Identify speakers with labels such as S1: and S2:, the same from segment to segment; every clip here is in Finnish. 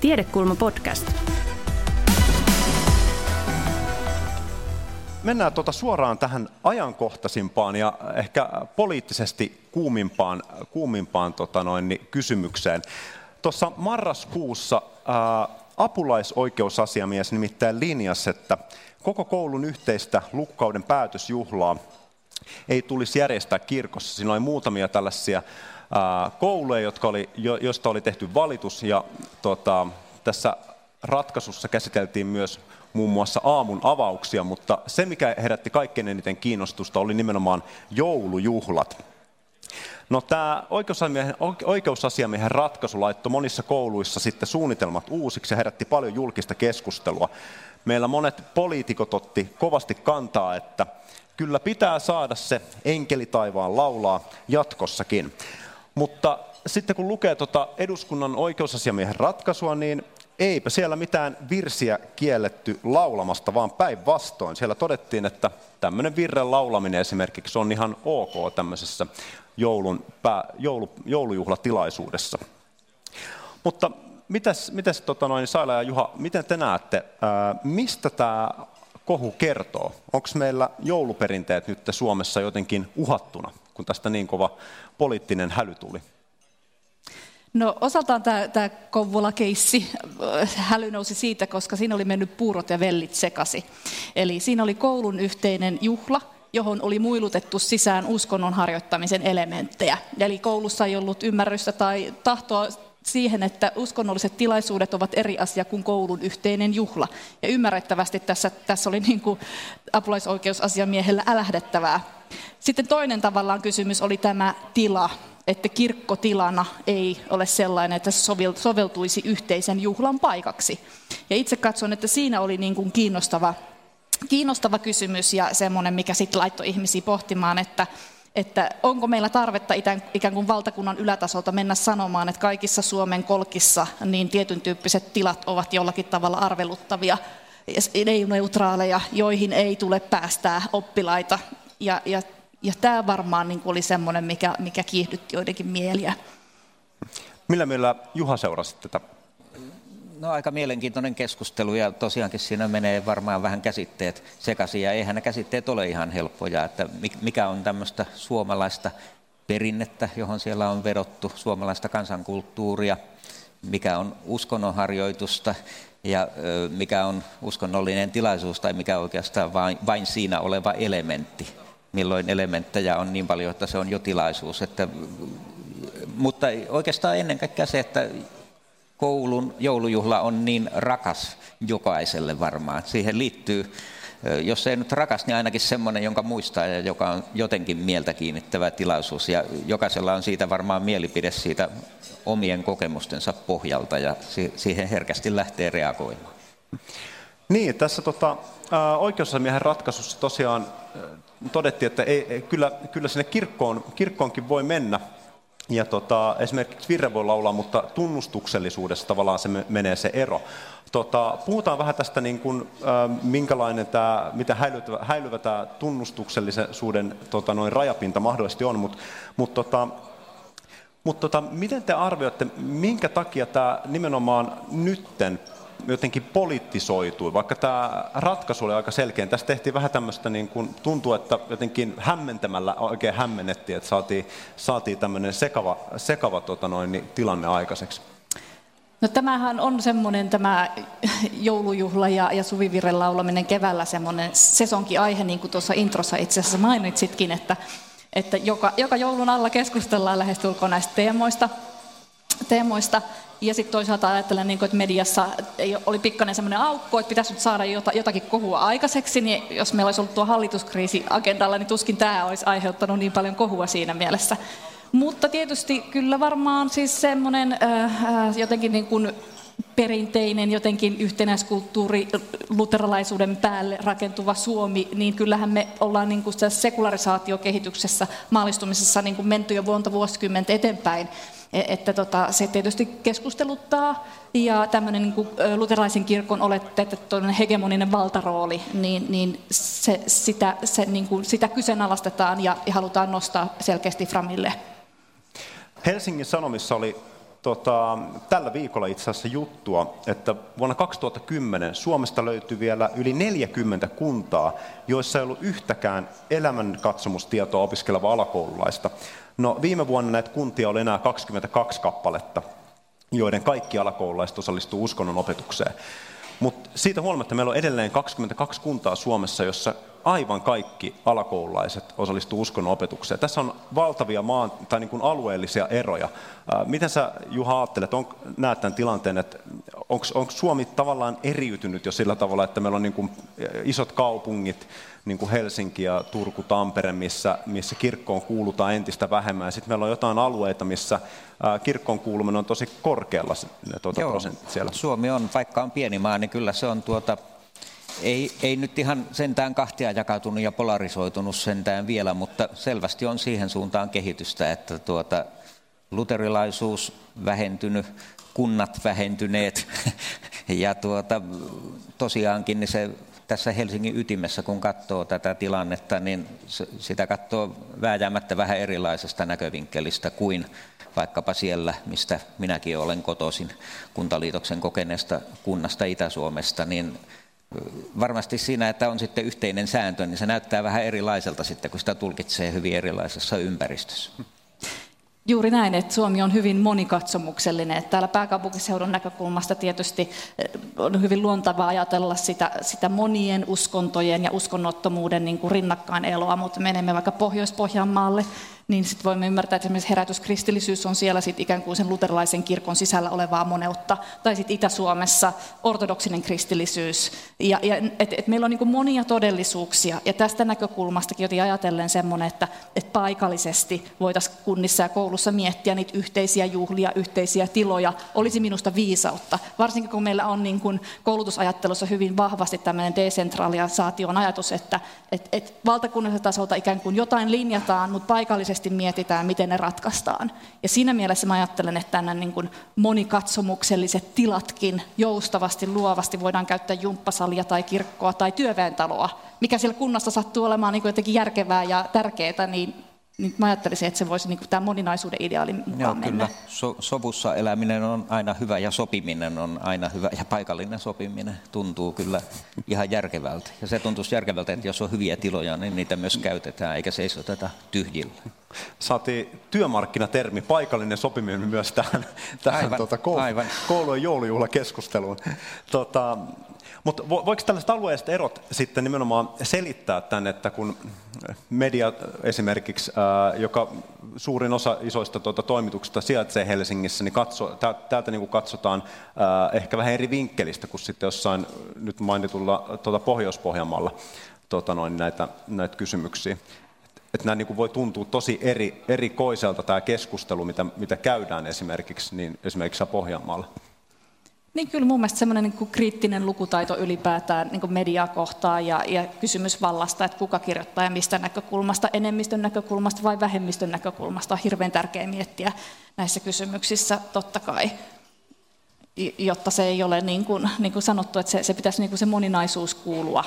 S1: Tiedekulma podcast.
S2: Mennään tuota suoraan tähän ajankohtaisimpaan ja ehkä poliittisesti kuumimpaan, kuumimpaan tota noin, niin kysymykseen. Tuossa marraskuussa ää, apulaisoikeusasiamies nimittäin linjasi, että koko koulun yhteistä lukkauden päätösjuhlaa ei tulisi järjestää kirkossa. Siinä oli muutamia tällaisia kouluja, jotka oli, jo, josta oli tehty valitus ja tota, tässä ratkaisussa käsiteltiin myös muun muassa aamun avauksia, mutta se, mikä herätti kaikkein eniten kiinnostusta, oli nimenomaan joulujuhlat. No tämä oikeusasiamiehen, oikeusasiamiehen ratkaisu laittoi monissa kouluissa sitten suunnitelmat uusiksi ja herätti paljon julkista keskustelua. Meillä monet poliitikot otti kovasti kantaa, että kyllä pitää saada se enkeli taivaan laulaa jatkossakin. Mutta sitten kun lukee tuota eduskunnan oikeusasiamiehen ratkaisua, niin eipä siellä mitään virsiä kielletty laulamasta, vaan päinvastoin. Siellä todettiin, että tämmöinen virren laulaminen esimerkiksi on ihan ok tämmöisessä joulun, pää, joulu, joulujuhlatilaisuudessa. Mutta mitäs, mitäs tota noin, Saila ja Juha, miten te näette, ää, mistä tämä kohu kertoo? Onko meillä jouluperinteet nyt Suomessa jotenkin uhattuna, kun tästä niin kova poliittinen häly tuli?
S3: No osaltaan tämä, tämä Kouvola-keissi äh, häly nousi siitä, koska siinä oli mennyt puurot ja vellit sekasi. Eli siinä oli koulun yhteinen juhla, johon oli muilutettu sisään uskonnon harjoittamisen elementtejä. Eli koulussa ei ollut ymmärrystä tai tahtoa siihen, että uskonnolliset tilaisuudet ovat eri asia kuin koulun yhteinen juhla. Ja ymmärrettävästi tässä, tässä oli niin kuin apulaisoikeusasiamiehellä älähdettävää. Sitten toinen tavallaan kysymys oli tämä tila, että kirkkotilana ei ole sellainen, että se soveltuisi yhteisen juhlan paikaksi. Ja itse katson, että siinä oli niin kuin kiinnostava, kiinnostava kysymys ja semmoinen, mikä sitten laittoi ihmisiä pohtimaan, että, että onko meillä tarvetta ikään kuin valtakunnan ylätasolta mennä sanomaan, että kaikissa Suomen kolkissa niin tietyn tyyppiset tilat ovat jollakin tavalla arveluttavia, ei-neutraaleja, joihin ei tule päästää oppilaita. Ja, ja ja tämä varmaan niin oli semmoinen, mikä, mikä kiihdytti joidenkin mieliä.
S2: Millä meillä Juha seurasi tätä?
S4: No aika mielenkiintoinen keskustelu ja tosiaankin siinä menee varmaan vähän käsitteet sekaisin ja eihän ne käsitteet ole ihan helppoja, että mikä on tämmöistä suomalaista perinnettä, johon siellä on vedottu, suomalaista kansankulttuuria, mikä on uskonnonharjoitusta ja mikä on uskonnollinen tilaisuus tai mikä oikeastaan vain, vain siinä oleva elementti milloin elementtejä on niin paljon, että se on jo tilaisuus. Että, mutta oikeastaan ennen kaikkea se, että koulun joulujuhla on niin rakas jokaiselle varmaan. Siihen liittyy, jos ei nyt rakas, niin ainakin semmoinen, jonka muistaa ja joka on jotenkin mieltä kiinnittävä tilaisuus. Ja jokaisella on siitä varmaan mielipide siitä omien kokemustensa pohjalta ja siihen herkästi lähtee reagoimaan.
S2: Niin, tässä tota, oikeusasiamiehen ratkaisussa tosiaan todettiin, että ei, kyllä, kyllä sinne kirkkoon, kirkkoonkin voi mennä. Ja tota, esimerkiksi virre voi laulaa, mutta tunnustuksellisuudessa tavallaan se menee se ero. Tota, puhutaan vähän tästä, niin kuin, äh, minkälainen tämä, mitä häilyvä, häilyvä tämä tunnustuksellisuuden tota, noin rajapinta mahdollisesti on, mutta mut, tota, mutta tota, miten te arvioitte, minkä takia tämä nimenomaan nytten jotenkin poliittisoitui, vaikka tämä ratkaisu oli aika selkeä. Tässä tehtiin vähän tämmöistä, niin kuin, tuntuu, että jotenkin hämmentämällä oikein hämmennettiin, että saatiin, saatiin tämmöinen sekava, sekava tota noin, niin, tilanne aikaiseksi.
S3: No tämähän on semmoinen tämä joulujuhla ja, ja suvivirren laulaminen keväällä semmoinen sesonki aihe, niin kuin tuossa introssa itse asiassa mainitsitkin, että, että joka, joka joulun alla keskustellaan lähestulkoon näistä teemoista, teemoista ja sitten toisaalta ajattelen, niin kuin, että mediassa oli pikkainen semmoinen aukko, että pitäisi nyt saada jotakin kohua aikaiseksi, niin jos meillä olisi ollut tuo hallituskriisi agendalla, niin tuskin tämä olisi aiheuttanut niin paljon kohua siinä mielessä. Mutta tietysti kyllä varmaan siis semmoinen äh, jotenkin niin kuin perinteinen jotenkin yhtenäiskulttuuri, luterilaisuuden päälle rakentuva Suomi, niin kyllähän me ollaan niin kuin sekularisaatiokehityksessä, maallistumisessa niin kuin menty jo vuonta vuosikymmentä eteenpäin. E, että tota, se tietysti keskusteluttaa ja tämmöinen niin luterilaisen kirkon oletettu hegemoninen valtarooli, niin, niin se, sitä, se, niin kuin, sitä kyseenalaistetaan ja, ja halutaan nostaa selkeästi framille.
S2: Helsingin Sanomissa oli tota, tällä viikolla itse asiassa juttua, että vuonna 2010 Suomesta löytyi vielä yli 40 kuntaa, joissa ei ollut yhtäkään elämänkatsomustietoa opiskeleva alakoululaista. No viime vuonna näitä kuntia oli enää 22 kappaletta, joiden kaikki alakoululaiset osallistuu uskonnon opetukseen. Mutta siitä huolimatta meillä on edelleen 22 kuntaa Suomessa, jossa aivan kaikki alakoululaiset osallistuu uskonnon opetukseen. Tässä on valtavia maan, tai niin kuin alueellisia eroja. Miten sä Juha ajattelet, on, näet tämän tilanteen, että onko Suomi tavallaan eriytynyt jo sillä tavalla, että meillä on niin kuin isot kaupungit, niin kuin Helsinki ja Turku, Tampere, missä, missä kirkkoon kuulutaan entistä vähemmän. Sitten meillä on jotain alueita, missä kirkkoon kuuluminen on tosi korkealla tuota Joo, prosentit siellä.
S4: Suomi on, vaikka on pieni maa, niin kyllä se on tuota, ei, ei nyt ihan sentään kahtia jakautunut ja polarisoitunut sentään vielä, mutta selvästi on siihen suuntaan kehitystä, että tuota, luterilaisuus vähentynyt, kunnat vähentyneet ja tuota, tosiaankin niin se tässä Helsingin ytimessä, kun katsoo tätä tilannetta, niin sitä katsoo vääjäämättä vähän erilaisesta näkövinkkelistä kuin vaikkapa siellä, mistä minäkin olen kotoisin kuntaliitoksen kokeneesta kunnasta Itä-Suomesta, niin varmasti siinä, että on sitten yhteinen sääntö, niin se näyttää vähän erilaiselta sitten, kun sitä tulkitsee hyvin erilaisessa ympäristössä.
S3: Juuri näin, että Suomi on hyvin monikatsomuksellinen. Että täällä pääkaupunkiseudun näkökulmasta tietysti eh, on hyvin luontavaa ajatella sitä, sitä monien uskontojen ja uskonnottomuuden niin kuin rinnakkain eloa, mutta menemme vaikka Pohjois-Pohjanmaalle, niin sitten voimme ymmärtää, että esimerkiksi herätyskristillisyys on siellä sit ikään kuin sen luterilaisen kirkon sisällä olevaa moneutta, tai sitten Itä-Suomessa ortodoksinen kristillisyys. Ja, ja et, et meillä on niin monia todellisuuksia, ja tästä näkökulmastakin joten ajatellen semmoinen, että et paikallisesti voitaisiin kunnissa ja koulussa miettiä niitä yhteisiä juhlia, yhteisiä tiloja, olisi minusta viisautta. Varsinkin kun meillä on niin kuin koulutusajattelussa hyvin vahvasti tämmöinen desentralisaation ajatus, että et, et valtakunnalliselta tasolta ikään kuin jotain linjataan, mutta paikallisesti yhteisesti mietitään, miten ne ratkaistaan. Ja siinä mielessä mä ajattelen, että tänne niin kuin monikatsomukselliset tilatkin joustavasti, luovasti voidaan käyttää jumppasalia tai kirkkoa tai työväentaloa, mikä siellä kunnassa sattuu olemaan niin kuin jotenkin järkevää ja tärkeää, niin niin mä ajattelisin, että se voisi niin tämä moninaisuuden ideaali mukaan Joo, mennä.
S4: Kyllä. So, sovussa eläminen on aina hyvä ja sopiminen on aina hyvä ja paikallinen sopiminen tuntuu kyllä ihan järkevältä. Ja se tuntuisi järkevältä, että jos on hyviä tiloja, niin niitä myös käytetään eikä seisoteta tyhjillä.
S2: Saatiin työmarkkinatermi, paikallinen sopiminen myös tähän, tähän aivan, tuota, koulu, aivan. koulujen joulujuhlakeskusteluun. Tota, mutta voiko tällaiset alueelliset erot sitten nimenomaan selittää tämän, että kun media esimerkiksi, joka suurin osa isoista tuota, toimituksista sijaitsee Helsingissä, niin katso, täältä niin kuin katsotaan ehkä vähän eri vinkkelistä kuin sitten jossain nyt mainitulla tuota Pohjois-Pohjanmaalla tuota noin, näitä, näitä kysymyksiä. Että nämä niin kuin voi tuntua tosi eri, erikoiselta tämä keskustelu, mitä, mitä käydään esimerkiksi, niin esimerkiksi Pohjanmaalla.
S3: Niin kyllä mun mielestä semmoinen niin kriittinen lukutaito ylipäätään niin mediaa kohtaan ja, ja kysymys vallasta, että kuka kirjoittaa ja mistä näkökulmasta, enemmistön näkökulmasta vai vähemmistön näkökulmasta on hirveän tärkeää miettiä näissä kysymyksissä totta kai, jotta se ei ole niin kuin, niin kuin sanottu, että se, se pitäisi niin kuin se moninaisuus kuulua.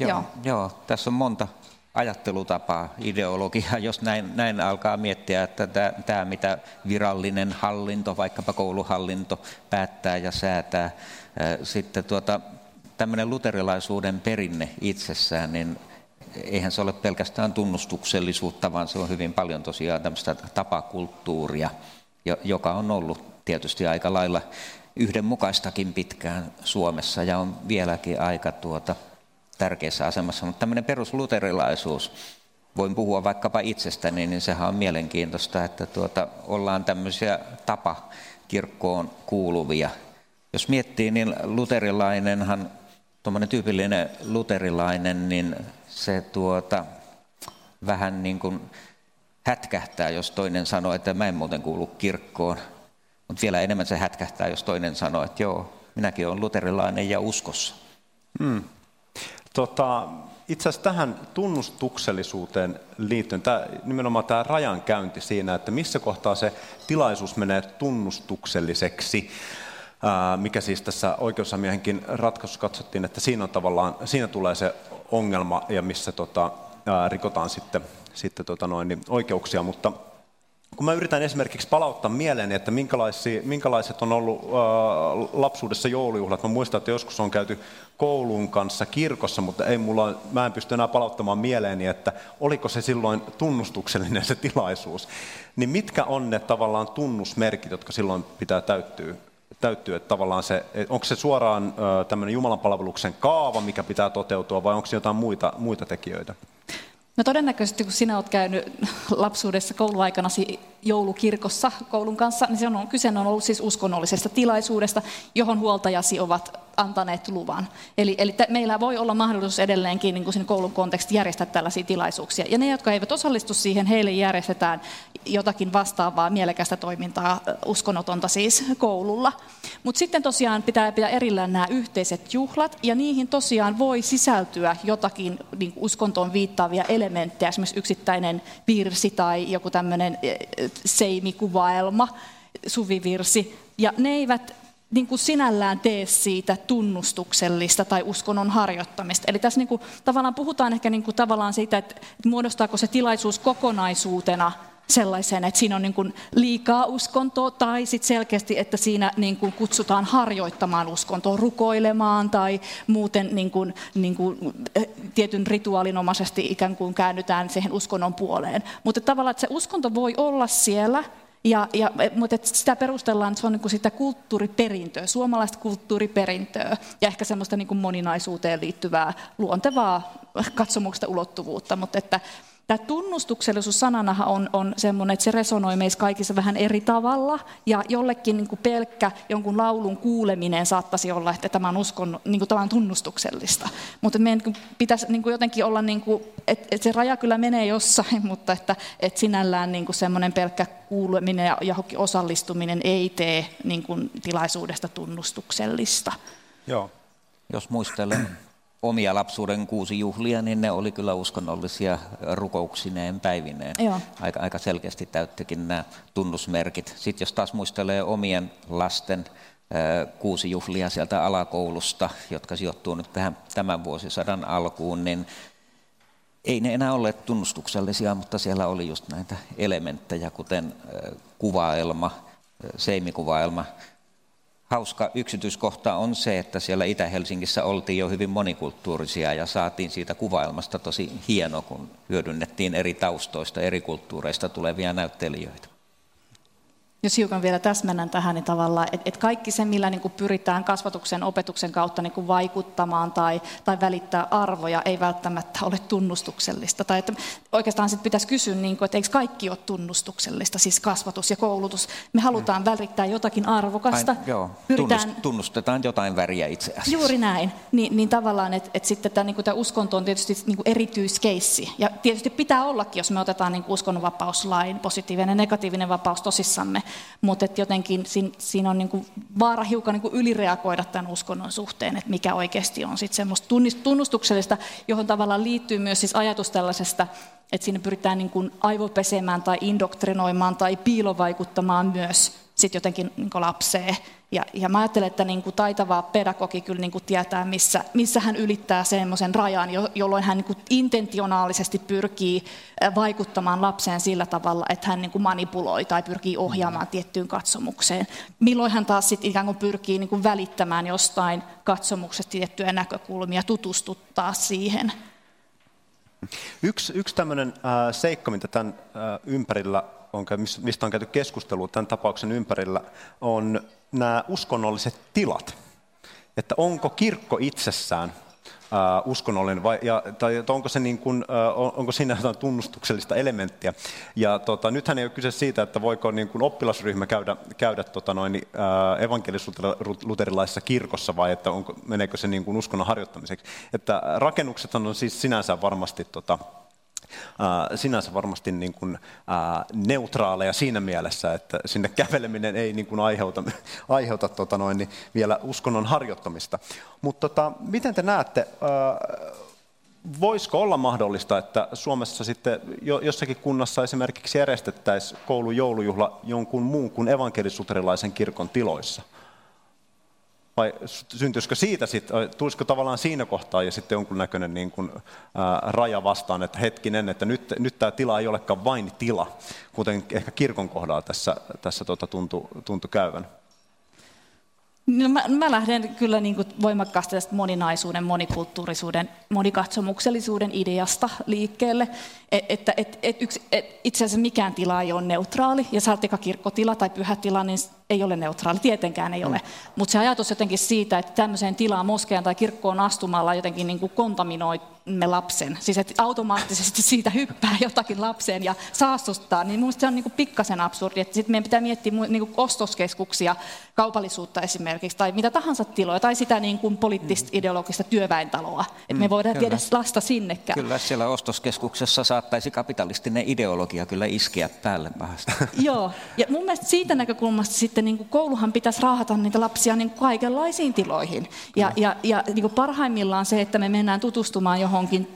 S4: Joo, joo. joo, tässä on monta ajattelutapaa, ideologiaa, jos näin, näin alkaa miettiä, että tämä mitä virallinen hallinto, vaikkapa kouluhallinto, päättää ja säätää, sitten tuota, tämmöinen luterilaisuuden perinne itsessään, niin eihän se ole pelkästään tunnustuksellisuutta, vaan se on hyvin paljon tosiaan tämmöistä tapakulttuuria, joka on ollut tietysti aika lailla yhdenmukaistakin pitkään Suomessa ja on vieläkin aika tuota, tärkeässä asemassa, mutta tämmöinen perusluterilaisuus, voin puhua vaikkapa itsestäni, niin sehän on mielenkiintoista, että tuota, ollaan tämmöisiä tapa kirkkoon kuuluvia. Jos miettii, niin luterilainenhan, tuommoinen tyypillinen luterilainen, niin se tuota, vähän niin kuin hätkähtää, jos toinen sanoo, että mä en muuten kuulu kirkkoon. Mutta vielä enemmän se hätkähtää, jos toinen sanoo, että joo, minäkin olen luterilainen ja uskossa. Hmm.
S2: Tota, itse asiassa tähän tunnustuksellisuuteen liittyen, tämä, nimenomaan tämä rajankäynti siinä, että missä kohtaa se tilaisuus menee tunnustukselliseksi, mikä siis tässä oikeusamiehenkin ratkaisussa katsottiin, että siinä, on tavallaan, siinä tulee se ongelma ja missä tota, rikotaan sitten, sitten tota noin, niin oikeuksia, mutta kun mä yritän esimerkiksi palauttaa mieleen, että minkälaiset on ollut äh, lapsuudessa joulujuhlat. Mä muistan, että joskus on käyty koulun kanssa kirkossa, mutta ei mulla, mä en pysty enää palauttamaan mieleeni, että oliko se silloin tunnustuksellinen se tilaisuus. Niin mitkä on ne tavallaan tunnusmerkit, jotka silloin pitää täyttyä? täyttyy, että tavallaan se, onko se suoraan tämmöinen Jumalan palveluksen kaava, mikä pitää toteutua, vai onko jotain muita, muita tekijöitä?
S3: No todennäköisesti, kun sinä olet käynyt lapsuudessa kouluaikana joulukirkossa koulun kanssa, niin se on, kyse on ollut siis uskonnollisesta tilaisuudesta, johon huoltajasi ovat antaneet luvan. Eli, eli te, meillä voi olla mahdollisuus edelleenkin niin kuin koulun konteksti järjestää tällaisia tilaisuuksia. Ja ne, jotka eivät osallistu siihen, heille järjestetään jotakin vastaavaa mielekästä toimintaa, uskonnotonta siis koululla. Mutta sitten tosiaan pitää pitää erillään nämä yhteiset juhlat, ja niihin tosiaan voi sisältyä jotakin niin uskontoon viittaavia elementtejä, esimerkiksi yksittäinen virsi tai joku tämmöinen seimikuvaelma, suvivirsi, ja ne eivät niin kuin sinällään tee siitä tunnustuksellista tai uskonnon harjoittamista. Eli tässä niin kuin, tavallaan puhutaan ehkä niin kuin, tavallaan siitä, että muodostaako se tilaisuus kokonaisuutena sellaisen, että siinä on niin kuin liikaa uskontoa, tai sitten selkeästi, että siinä niin kuin kutsutaan harjoittamaan uskontoa, rukoilemaan tai muuten niin kuin, niin kuin eh, tietyn rituaalinomaisesti ikään kuin käännytään siihen uskonnon puoleen. Mutta tavallaan, että se uskonto voi olla siellä, ja, ja, mutta sitä perustellaan, että se on niin kuin sitä kulttuuriperintöä, suomalaista kulttuuriperintöä ja ehkä semmoista niin kuin moninaisuuteen liittyvää luontevaa katsomuksesta ulottuvuutta, mutta että Tämä tunnustuksellisuus sananahan on, on semmoinen, että se resonoi meissä kaikissa vähän eri tavalla, ja jollekin niin kuin pelkkä jonkun laulun kuuleminen saattaisi olla, että tämä on, uskon, niin kuin, tämä on tunnustuksellista. Mutta meidän niin pitäisi niin kuin jotenkin olla, niin kuin, että, että se raja kyllä menee jossain, mutta että, että sinällään niin kuin semmoinen pelkkä kuuleminen ja johonkin osallistuminen ei tee niin kuin, tilaisuudesta tunnustuksellista.
S4: Joo. Jos muistelen omia lapsuuden kuusi juhlia, niin ne oli kyllä uskonnollisia rukouksineen päivineen. Joo. Aika, aika selkeästi täyttikin nämä tunnusmerkit. Sitten jos taas muistelee omien lasten kuusi juhlia sieltä alakoulusta, jotka sijoittuu nyt tähän tämän vuosisadan alkuun, niin ei ne enää olleet tunnustuksellisia, mutta siellä oli just näitä elementtejä, kuten kuvaelma, seimikuvaelma, hauska yksityiskohta on se, että siellä Itä-Helsingissä oltiin jo hyvin monikulttuurisia ja saatiin siitä kuvailmasta tosi hieno, kun hyödynnettiin eri taustoista, eri kulttuureista tulevia näyttelijöitä.
S3: Jos hiukan vielä täsmennän tähän, niin tavallaan, että et kaikki se, millä niin kuin pyritään kasvatuksen, opetuksen kautta niin kuin vaikuttamaan tai, tai välittää arvoja, ei välttämättä ole tunnustuksellista. Tai että oikeastaan sit pitäisi kysyä, niin kuin, että eikö kaikki ole tunnustuksellista, siis kasvatus ja koulutus. Me halutaan mm. välittää jotakin arvokasta. Ain,
S4: joo, pyritään... tunnustetaan jotain väriä itse asiassa.
S3: Juuri näin. Ni, niin tavallaan, että, että sitten tämä, niin kuin tämä uskonto on tietysti niin kuin erityiskeissi. Ja tietysti pitää ollakin, jos me otetaan niin kuin uskonnonvapauslain positiivinen ja negatiivinen vapaus tosissamme mutta jotenkin siinä, siinä on niin kuin vaara hiukan niin kuin ylireagoida tämän uskonnon suhteen, että mikä oikeasti on sitten semmoista tunnustuksellista, johon tavallaan liittyy myös siis ajatus tällaisesta, että siinä pyritään niin kuin aivopesemään tai indoktrinoimaan tai piilovaikuttamaan myös sit jotenkin niin lapseen. Ja, ja mä ajattelen, että niin kuin taitava pedagogi kyllä niin kuin tietää, missä, missä hän ylittää semmoisen rajan, jolloin hän niin kuin intentionaalisesti pyrkii vaikuttamaan lapseen sillä tavalla, että hän niin kuin manipuloi tai pyrkii ohjaamaan tiettyyn katsomukseen. Milloin hän taas sit ikään kuin pyrkii niin kuin välittämään jostain katsomuksesta tiettyjä näkökulmia, tutustuttaa siihen.
S2: Yksi, yksi tämmöinen äh, seikka, mitä tämän äh, ympärillä on, mistä on käyty keskustelua tämän tapauksen ympärillä, on nämä uskonnolliset tilat. Että onko kirkko itsessään Uh, uskonnollinen vai, ja, tai onko, se niin kuin, uh, onko siinä jotain tunnustuksellista elementtiä. Ja tota, nythän ei ole kyse siitä, että voiko niin kuin oppilasryhmä käydä, käydä tota noin, uh, evankelis-luterilaisessa kirkossa vai että onko, meneekö se niin kuin uskonnon harjoittamiseksi. Että rakennukset on siis sinänsä varmasti tota, sinänsä varmasti niin kuin, neutraaleja siinä mielessä, että sinne käveleminen ei niin kuin aiheuta, aiheuta tota noin, niin vielä uskonnon harjoittamista. Mutta tota, miten te näette, voisiko olla mahdollista, että Suomessa sitten jossakin kunnassa esimerkiksi järjestettäisiin koulun joulujuhla jonkun muun kuin evankelisuterilaisen kirkon tiloissa? Vai syntyisikö siitä sitten, tulisiko tavallaan siinä kohtaa ja sitten jonkunnäköinen niin kuin, ää, raja vastaan, että hetkinen, että nyt, nyt tämä tila ei olekaan vain tila, kuten ehkä kirkon kohdalla tässä, tässä tuota, tuntui, tuntui käyvän?
S3: No mä, mä lähden kyllä niin kuin voimakkaasti tästä moninaisuuden, monikulttuurisuuden, monikatsomuksellisuuden ideasta liikkeelle, e, että et, et, et, et, itse asiassa mikään tila ei ole neutraali, ja saatika kirkkotila tai pyhätila, niin ei ole neutraali, tietenkään ei ole. Mm. Mutta se ajatus jotenkin siitä, että tämmöiseen tilaan, moskean tai kirkkoon astumalla jotenkin niin kuin kontaminoimme lapsen, siis että automaattisesti siitä hyppää jotakin lapseen ja saastuttaa, niin minusta se on niin kuin pikkasen absurdi. Sitten meidän pitää miettiä niin kuin ostoskeskuksia, kaupallisuutta esimerkiksi, tai mitä tahansa tiloja, tai sitä niin kuin poliittista mm. ideologista työväentaloa. Että me mm, voidaan kyllä. viedä lasta sinnekään.
S4: Kyllä siellä ostoskeskuksessa saattaisi kapitalistinen ideologia kyllä iskeä päälle pahasti.
S3: Joo, ja mun mielestä siitä näkökulmasta sitten niin kuin kouluhan pitäisi raahata niitä lapsia niin kuin kaikenlaisiin tiloihin. Ja, ja, ja niin kuin parhaimmillaan se, että me mennään tutustumaan johonkin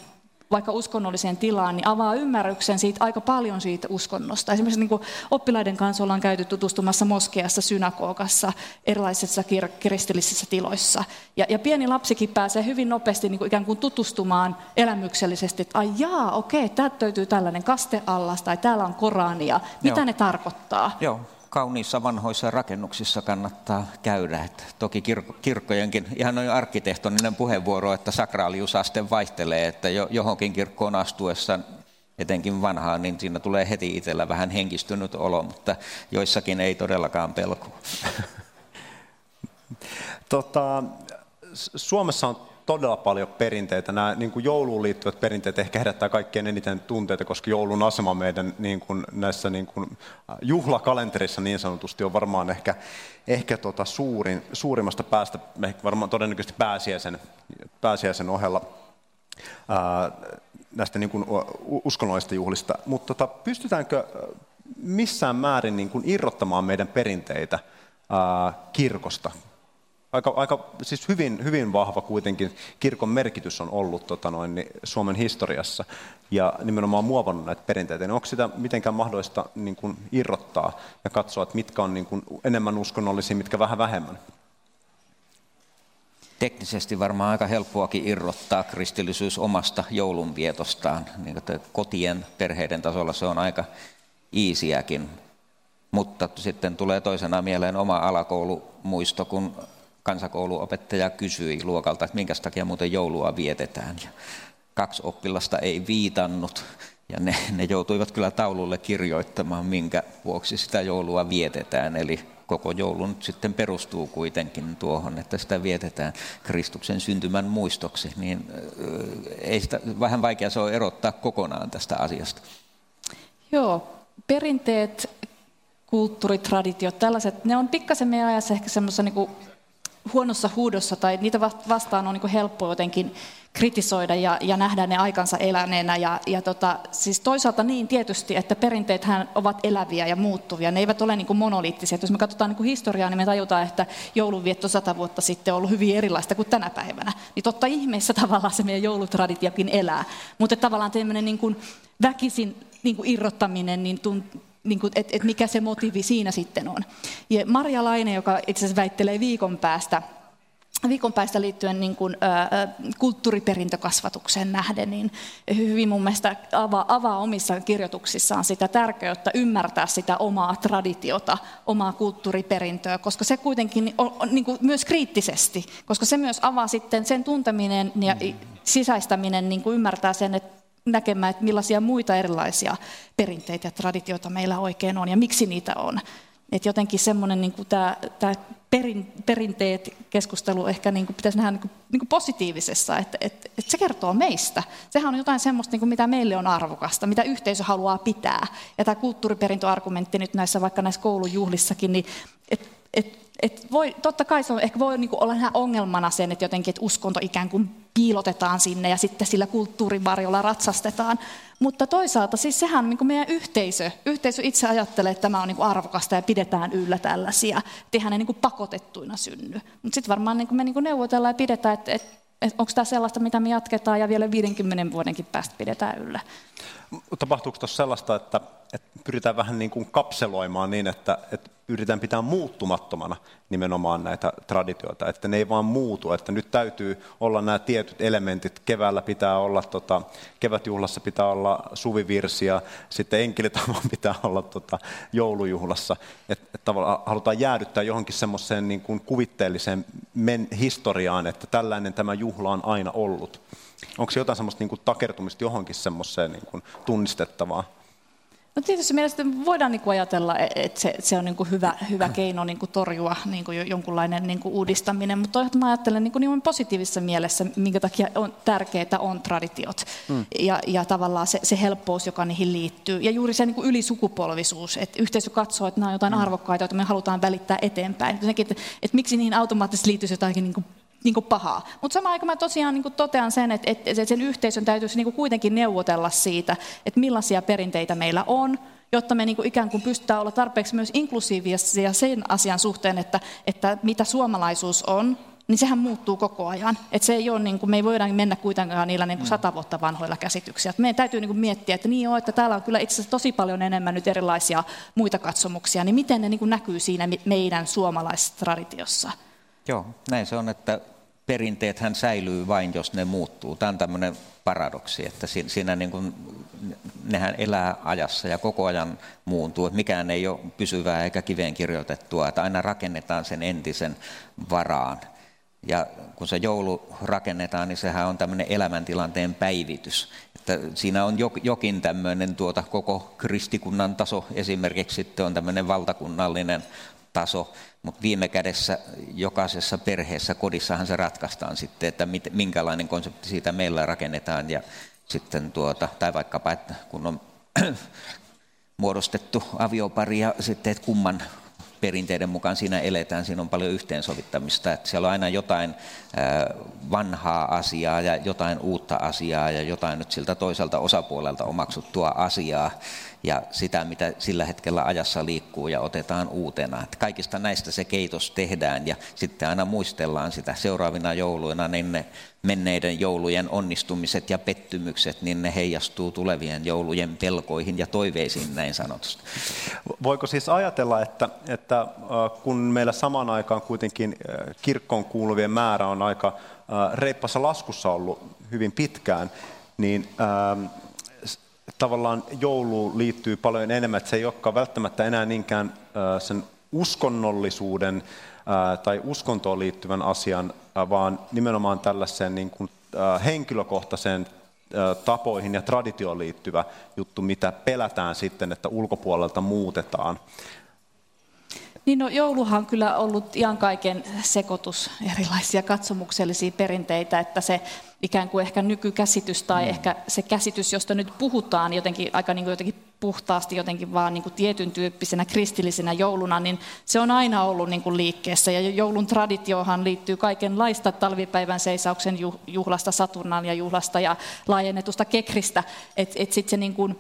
S3: vaikka uskonnolliseen tilaan, niin avaa ymmärryksen siitä aika paljon siitä uskonnosta. Esimerkiksi niin kuin oppilaiden kanssa ollaan käyty tutustumassa moskeassa, synagogassa, erilaisissa kir- kristillisissä tiloissa. Ja, ja pieni lapsikin pääsee hyvin nopeasti niin kuin ikään kuin tutustumaan elämyksellisesti, että ai jaa, okei, täältä löytyy tällainen kasteallas tai täällä on Korania. Mitä Joo. ne tarkoittaa?
S4: Joo kauniissa vanhoissa rakennuksissa kannattaa käydä. Että toki kirkko, kirkkojenkin ihan noin arkkitehtoninen puheenvuoro, että sakraaliusaste vaihtelee, että johonkin kirkkoon astuessa etenkin vanhaan, niin siinä tulee heti itsellä vähän henkistynyt olo, mutta joissakin ei todellakaan pelko.
S2: tota, Suomessa on todella paljon perinteitä. Nämä niin kuin jouluun liittyvät perinteet ehkä herättää kaikkein eniten tunteita, koska joulun asema meidän niin kuin näissä niin kuin äh, juhlakalenterissa niin sanotusti on varmaan ehkä, ehkä tota suurin, suurimmasta päästä, ehkä varmaan todennäköisesti pääsiäisen, pääsiäisen ohella ää, äh, näistä niin kuin uskonnollisista juhlista. Mutta tota, pystytäänkö äh, missään määrin niin kuin irrottamaan meidän perinteitä ää, kirkosta? Aika, aika siis hyvin, hyvin vahva kuitenkin kirkon merkitys on ollut tota noin, niin Suomen historiassa ja nimenomaan muovannut näitä perinteitä. Niin onko sitä mitenkään mahdollista niin kuin irrottaa ja katsoa, että mitkä on niin kuin enemmän uskonnollisia, mitkä vähän vähemmän?
S4: teknisesti varmaan aika helppoakin irrottaa kristillisyys omasta joulunvietostaan. Niin kotien, perheiden tasolla se on aika iisiäkin. Mutta sitten tulee toisena mieleen oma alakoulumuisto, kun kansakouluopettaja kysyi luokalta, että minkä takia muuten joulua vietetään. Ja kaksi oppilasta ei viitannut ja ne, ne joutuivat kyllä taululle kirjoittamaan, minkä vuoksi sitä joulua vietetään. Eli koko joulu nyt sitten perustuu kuitenkin tuohon, että sitä vietetään Kristuksen syntymän muistoksi, niin ei sitä, vähän vaikea se on erottaa kokonaan tästä asiasta.
S3: Joo, perinteet, kulttuuritraditiot, tällaiset, ne on pikkasen meidän ajassa ehkä semmoisessa niin huonossa huudossa tai niitä vastaan on niin helppo jotenkin kritisoida ja, ja nähdä ne aikansa eläneenä. Ja, ja tota, siis toisaalta niin tietysti, että perinteethän ovat eläviä ja muuttuvia. Ne eivät ole niin kuin monoliittisia. Jos me katsotaan niin kuin historiaa, niin me tajutaan, että joulunvietto sata vuotta sitten on ollut hyvin erilaista kuin tänä päivänä. Niin totta ihmeessä tavallaan se meidän joulutraditiokin elää. Mutta tavallaan tämmöinen niin kuin väkisin niin kuin irrottaminen niin tunt, niin kuin, että et mikä se motiivi siinä sitten on. Ja Marja Laine, joka itse asiassa väittelee viikon päästä, viikon päästä liittyen niin kuin, ä, kulttuuriperintökasvatukseen nähden, niin hyvin mun mielestä avaa, avaa omissa kirjoituksissaan sitä tärkeyttä ymmärtää sitä omaa traditiota, omaa kulttuuriperintöä, koska se kuitenkin on, on niin kuin myös kriittisesti, koska se myös avaa sitten sen tunteminen ja sisäistäminen, niin kuin ymmärtää sen, että näkemään, että millaisia muita erilaisia perinteitä ja traditioita meillä oikein on ja miksi niitä on. Että jotenkin semmoinen niin tämä, tämä perin, perinteet keskustelu ehkä niin kuin pitäisi nähdä niin kuin, niin kuin positiivisessa, että, että, että se kertoo meistä. Sehän on jotain semmoista, niin kuin mitä meille on arvokasta, mitä yhteisö haluaa pitää. Ja tämä kulttuuriperintöargumentti nyt näissä vaikka näissä koulujuhlissakin, niin että et, et voi, totta kai se on, ehkä voi niinku olla ongelmana sen, että jotenkin että uskonto ikään kuin piilotetaan sinne ja sitten sillä kulttuurivarjolla ratsastetaan. Mutta toisaalta siis sehän on niin meidän yhteisö. Yhteisö itse ajattelee, että tämä on niin arvokasta ja pidetään yllä tällaisia. Tehän ne niin pakotettuina synny. Mutta sitten varmaan niin me niin neuvotellaan ja pidetään, että, että, että onko tämä sellaista, mitä me jatketaan ja vielä 50 vuodenkin päästä pidetään yllä.
S2: Tapahtuuko tuossa sellaista, että, että pyritään vähän niin kuin kapseloimaan niin, että, että yritetään pitää muuttumattomana nimenomaan näitä traditioita, että ne ei vaan muutu, että nyt täytyy olla nämä tietyt elementit, keväällä pitää olla, tota, kevätjuhlassa pitää olla suvivirsiä, sitten enkelitavan pitää olla tota, joulujuhlassa, että et tavallaan halutaan jäädyttää johonkin semmoiseen niin kuin kuvitteelliseen men- historiaan, että tällainen tämä juhla on aina ollut. Onko se jotain semmoista niin kuin takertumista johonkin semmoiseen niin kuin tunnistettavaa?
S3: No tietysti mielestäni voidaan niin kuin ajatella, e- että se, se on niin kuin hyvä, hyvä keino niin kuin torjua niin kuin jonkunlainen niin kuin uudistaminen, mutta toisaalta mä ajattelen niin kuin niin positiivisessa mielessä, minkä takia on tärkeää on traditiot mm. ja, ja tavallaan se, se helppous, joka niihin liittyy. Ja juuri se niin kuin ylisukupolvisuus, että yhteisö katsoo, että nämä on jotain mm. arvokkaita, joita me halutaan välittää eteenpäin. Että, että, että miksi niihin automaattisesti liittyisi jotakin niin kuin niin kuin pahaa. Mutta samaan aikaan mä tosiaan niin kuin totean sen, että, että sen yhteisön täytyisi niin kuin kuitenkin neuvotella siitä, että millaisia perinteitä meillä on, jotta me niin kuin ikään kuin pystytään olla tarpeeksi myös inklusiivisia sen asian suhteen, että, että mitä suomalaisuus on, niin sehän muuttuu koko ajan. Et se ei ole, niin kuin, me ei voida mennä kuitenkaan niillä niin kuin sata vuotta vanhoilla käsityksillä. meidän täytyy niin kuin miettiä, että niin on, että täällä on kyllä itse asiassa tosi paljon enemmän nyt erilaisia muita katsomuksia, niin miten ne niin kuin näkyy siinä meidän suomalaisessa traditiossa.
S4: Joo, näin se on, että perinteet hän säilyy vain, jos ne muuttuu. Tämä on tämmöinen paradoksi, että siinä niin kuin, nehän elää ajassa ja koko ajan muuntuu. Että mikään ei ole pysyvää eikä kiveen kirjoitettua, että aina rakennetaan sen entisen varaan. Ja kun se joulu rakennetaan, niin sehän on tämmöinen elämäntilanteen päivitys. Että siinä on jokin tämmöinen tuota, koko kristikunnan taso esimerkiksi sitten on tämmöinen valtakunnallinen taso, mutta viime kädessä jokaisessa perheessä, kodissahan se ratkaistaan sitten, että mit, minkälainen konsepti siitä meillä rakennetaan ja sitten tuota, tai vaikkapa, että kun on muodostettu aviopari ja sitten, että kumman perinteiden mukaan siinä eletään, siinä on paljon yhteensovittamista, että siellä on aina jotain vanhaa asiaa ja jotain uutta asiaa ja jotain nyt siltä toiselta osapuolelta omaksuttua asiaa ja sitä, mitä sillä hetkellä ajassa liikkuu ja otetaan uutena. Että kaikista näistä se keitos tehdään ja sitten aina muistellaan sitä seuraavina jouluina, niin ne menneiden joulujen onnistumiset ja pettymykset, niin ne heijastuu tulevien joulujen pelkoihin ja toiveisiin näin sanotusti.
S2: Voiko siis ajatella, että, että kun meillä samaan aikaan kuitenkin kirkkoon kuuluvien määrä on aika reippassa laskussa ollut hyvin pitkään, niin tavallaan jouluun liittyy paljon enemmän, että se ei olekaan välttämättä enää niinkään sen uskonnollisuuden tai uskontoon liittyvän asian, vaan nimenomaan tällaiseen niin kuin henkilökohtaiseen tapoihin ja traditioon liittyvä juttu, mitä pelätään sitten, että ulkopuolelta muutetaan.
S3: Niin no, jouluhan on kyllä ollut ihan kaiken sekoitus erilaisia katsomuksellisia perinteitä, että se ikään kuin ehkä nykykäsitys tai mm. ehkä se käsitys, josta nyt puhutaan jotenkin aika niin kuin jotenkin puhtaasti jotenkin vaan niin kuin tietyn tyyppisenä kristillisenä jouluna, niin se on aina ollut niin kuin liikkeessä. Ja joulun traditiohan liittyy kaikenlaista talvipäivän seisauksen juhlasta, Saturnan juhlasta ja laajennetusta kekristä. Että et sitten se, niin kuin,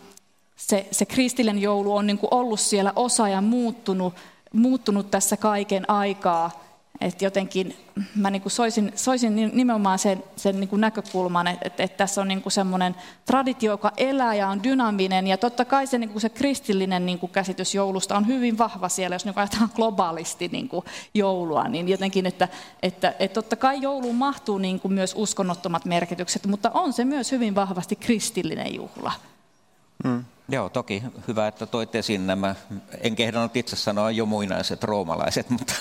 S3: se, se kristillinen joulu on niin kuin ollut siellä osa ja muuttunut, muuttunut tässä kaiken aikaa että jotenkin mä niin kuin soisin, soisin nimenomaan sen, sen niin kuin näkökulman, että, että, että tässä on niin kuin semmoinen traditio, joka elää ja on dynaaminen. Ja totta kai se, niin kuin se kristillinen niin kuin käsitys joulusta on hyvin vahva siellä, jos niin ajatellaan globaalisti niin kuin joulua. Niin jotenkin, että, että, että totta kai jouluun mahtuu niin kuin myös uskonnottomat merkitykset, mutta on se myös hyvin vahvasti kristillinen juhla.
S4: Mm. Joo, toki. Hyvä, että toitte esiin nämä, en kehdannut itse sanoa jo muinaiset roomalaiset, mutta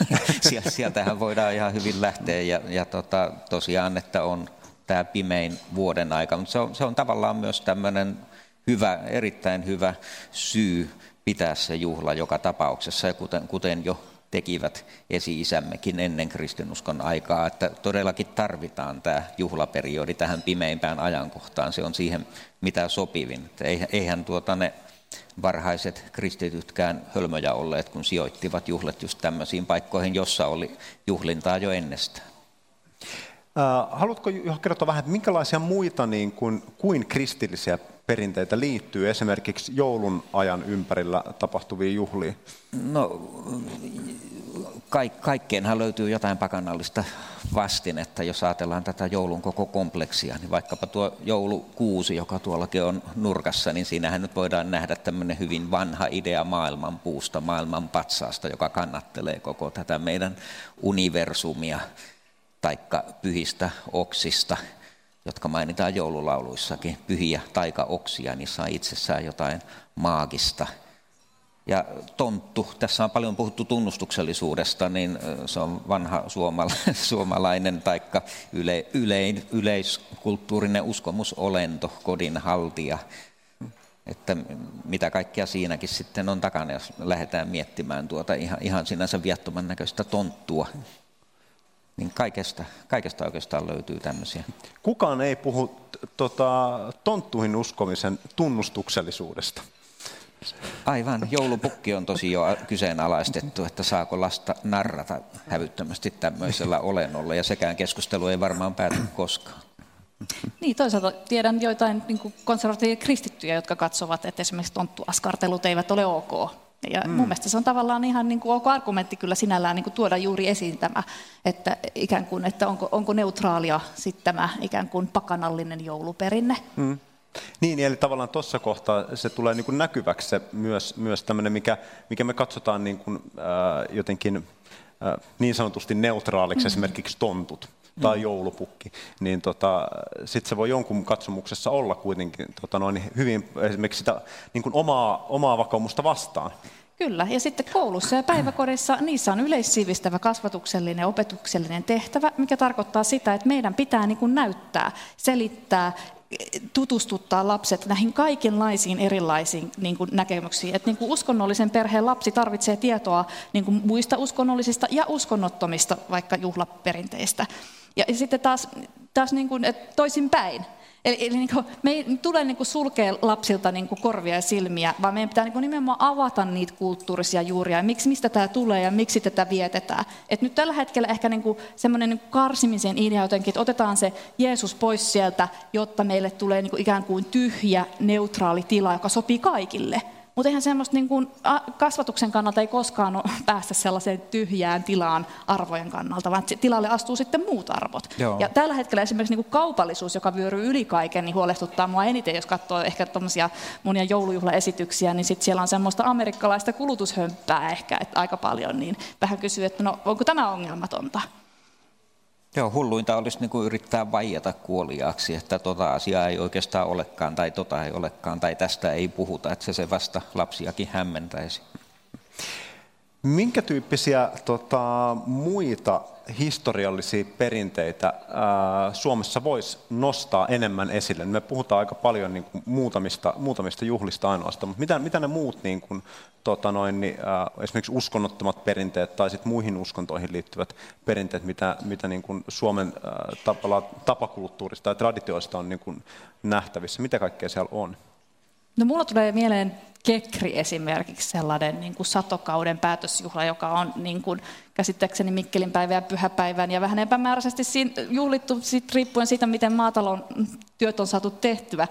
S4: sieltähän voidaan ihan hyvin lähteä. Ja, ja tota, tosiaan, että on tämä pimein vuoden aika, mutta se on, se on tavallaan myös tämmöinen hyvä, erittäin hyvä syy pitää se juhla joka tapauksessa. Ja kuten, kuten jo tekivät esi-isämmekin ennen kristinuskon aikaa, että todellakin tarvitaan tämä juhlaperiodi tähän pimeimpään ajankohtaan. Se on siihen mitä sopivin. Että eihän tuota ne varhaiset kristitytkään hölmöjä olleet, kun sijoittivat juhlet just tämmöisiin paikkoihin, jossa oli juhlintaa jo ennestään.
S2: Haluatko kertoa vähän, että minkälaisia muita niin kuin, kuin kristillisiä perinteitä liittyy esimerkiksi joulun ajan ympärillä tapahtuviin juhliin?
S4: No, kaik- kaikkeenhan löytyy jotain pakanallista vastinetta, jos ajatellaan tätä joulun koko kompleksia, niin vaikkapa tuo joulukuusi, joka tuollakin on nurkassa, niin siinähän nyt voidaan nähdä tämmöinen hyvin vanha idea maailman puusta, maailman patsaasta, joka kannattelee koko tätä meidän universumia, taikka pyhistä oksista, jotka mainitaan joululauluissakin, pyhiä taikaoksia, niissä on itsessään jotain maagista – ja tonttu, tässä on paljon puhuttu tunnustuksellisuudesta, niin se on vanha suomalainen taikka yle, ylein, yleiskulttuurinen uskomusolento, kodin haltija. Että mitä kaikkea siinäkin sitten on takana, jos lähdetään miettimään tuota ihan, ihan sinänsä viattoman näköistä tonttua. Niin kaikesta, kaikesta oikeastaan löytyy tämmöisiä.
S2: Kukaan ei puhu tota, tonttuihin uskomisen tunnustuksellisuudesta.
S4: Aivan. Joulupukki on tosi jo kyseenalaistettu, että saako lasta narrata hävyttömästi tämmöisellä olennolla, ja sekään keskustelu ei varmaan pääty koskaan.
S3: Niin, toisaalta tiedän joitain niin konservatiivia kristittyjä, jotka katsovat, että esimerkiksi tonttuaskartelut eivät ole ok. Ja mm. mun mielestä se on tavallaan ihan niin kuin ok argumentti kyllä sinällään niin kuin tuoda juuri esiin tämä, että ikään kuin, että onko, onko neutraalia sitten tämä ikään kuin pakanallinen jouluperinne. Mm.
S2: Niin, eli tavallaan tuossa kohtaa se tulee niin kuin näkyväksi se myös, myös tämmöinen, mikä, mikä me katsotaan niin kuin, äh, jotenkin äh, niin sanotusti neutraaliksi, mm. esimerkiksi tontut tai mm. joulupukki, niin tota, sitten se voi jonkun katsomuksessa olla kuitenkin tota noin, hyvin esimerkiksi sitä niin kuin omaa, omaa vakaumusta vastaan.
S3: Kyllä, ja sitten koulussa ja päiväkodissa niissä on yleissivistävä kasvatuksellinen ja opetuksellinen tehtävä, mikä tarkoittaa sitä, että meidän pitää niin kuin näyttää, selittää, tutustuttaa lapset näihin kaikenlaisiin erilaisiin niin kuin näkemyksiin. Että niin kuin uskonnollisen perheen lapsi tarvitsee tietoa niin kuin muista uskonnollisista ja uskonnottomista vaikka juhlaperinteistä. Ja, ja sitten taas, taas niin kuin, että toisinpäin. Eli, eli niin kuin, me ei tule niin sulkea lapsilta niin kuin korvia ja silmiä, vaan meidän pitää niin kuin nimenomaan avata niitä kulttuurisia juuria ja miksi, mistä tämä tulee ja miksi tätä vietetään. Et nyt tällä hetkellä ehkä niin semmoinen niin karsimisen idea jotenkin, että otetaan se Jeesus pois sieltä, jotta meille tulee niin kuin ikään kuin tyhjä, neutraali tila, joka sopii kaikille. Mutta eihän semmoista niin kuin kasvatuksen kannalta ei koskaan ole päästä sellaiseen tyhjään tilaan arvojen kannalta, vaan tilalle astuu sitten muut arvot. Joo. Ja tällä hetkellä esimerkiksi niin kuin kaupallisuus, joka vyöryy yli kaiken, niin huolestuttaa mua eniten, jos katsoo ehkä tuommoisia monia joulujuhlaesityksiä, niin sitten siellä on semmoista amerikkalaista kulutushömppää ehkä että aika paljon, niin vähän kysyy, että no onko tämä ongelmatonta?
S4: Joo, hulluinta olisi niin kuin yrittää vaijata kuoliaaksi, että tota asiaa ei oikeastaan olekaan tai tota ei olekaan tai tästä ei puhuta, että se, se vasta lapsiakin hämmentäisi.
S2: Minkä tyyppisiä tota, muita historiallisia perinteitä ää, Suomessa voisi nostaa enemmän esille? Me puhutaan aika paljon niin kuin, muutamista, muutamista juhlista ainoastaan, mutta mitä, mitä ne muut, niin kuin, tota noin, niin, ää, esimerkiksi uskonnottomat perinteet tai sit muihin uskontoihin liittyvät perinteet, mitä, mitä niin kuin Suomen ää, tapa, tapakulttuurista ja traditioista on niin kuin, nähtävissä? Mitä kaikkea siellä on?
S3: No mulla tulee mieleen Kekri esimerkiksi sellainen niin kuin satokauden päätösjuhla, joka on niin kuin, käsittääkseni Mikkelin päivä ja pyhäpäivän ja vähän epämääräisesti juhlittu sit, riippuen siitä, miten maatalon työt on saatu tehtyä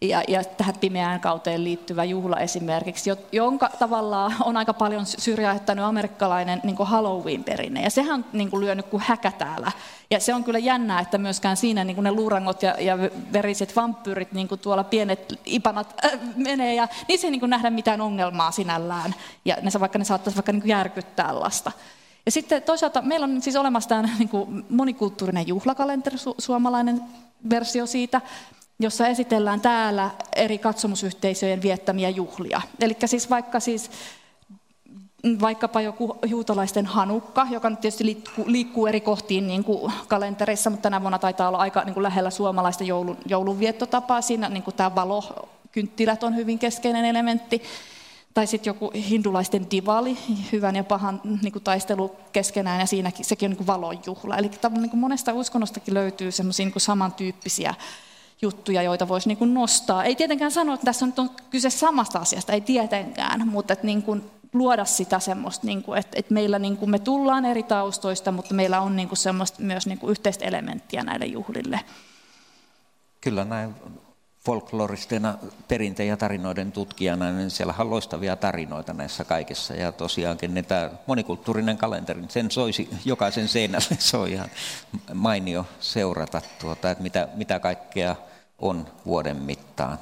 S3: ja, ja tähän pimeään kauteen liittyvä juhla esimerkiksi, jonka tavallaan on aika paljon syrjäyttänyt amerikkalainen niin Halloween-perinne. Ja sehän on niin kuin lyönyt kuin häkä täällä. Ja se on kyllä jännää, että myöskään siinä niin kuin ne luurangot ja, ja veriset vampyyrit, niin kuin tuolla pienet ipanat äh, menee, ja niissä ei niin kuin nähdä mitään ongelmaa sinällään. Ja ne, vaikka ne saattaisi vaikka niin kuin järkyttää lasta. Ja sitten toisaalta meillä on siis olemassa tämä niin kuin monikulttuurinen juhlakalenteri, su- suomalainen versio siitä, jossa esitellään täällä eri katsomusyhteisöjen viettämiä juhlia. Eli siis vaikka siis vaikkapa joku juutalaisten hanukka, joka nyt tietysti liikkuu, liikkuu eri kohtiin niin kuin kalenterissa, mutta tänä vuonna taitaa olla aika niin kuin lähellä suomalaista joulun, joulunviettotapaa. Siinä niin kuin tämä valo, kynttilät on hyvin keskeinen elementti. Tai sitten joku hindulaisten divali, hyvän ja pahan niin kuin taistelu keskenään, ja siinäkin sekin on niin kuin valonjuhla. Eli niin kuin monesta uskonnostakin löytyy semmoisia niin samantyyppisiä juttuja, joita voisi niin nostaa. Ei tietenkään sano, että tässä nyt on kyse samasta asiasta, ei tietenkään, mutta että niin kuin luoda sitä semmoista, niin kuin, että, että meillä niin kuin me tullaan eri taustoista, mutta meillä on niin kuin semmoista myös niin kuin yhteistä elementtiä näille juhlille.
S4: Kyllä näin folkloristina perinteen ja tarinoiden tutkijana, niin siellä on loistavia tarinoita näissä kaikissa. Ja tosiaankin niin tämä monikulttuurinen kalenteri, sen soisi jokaisen seinälle, se on ihan mainio seurata, tuota, että mitä, mitä kaikkea on vuoden mittaan.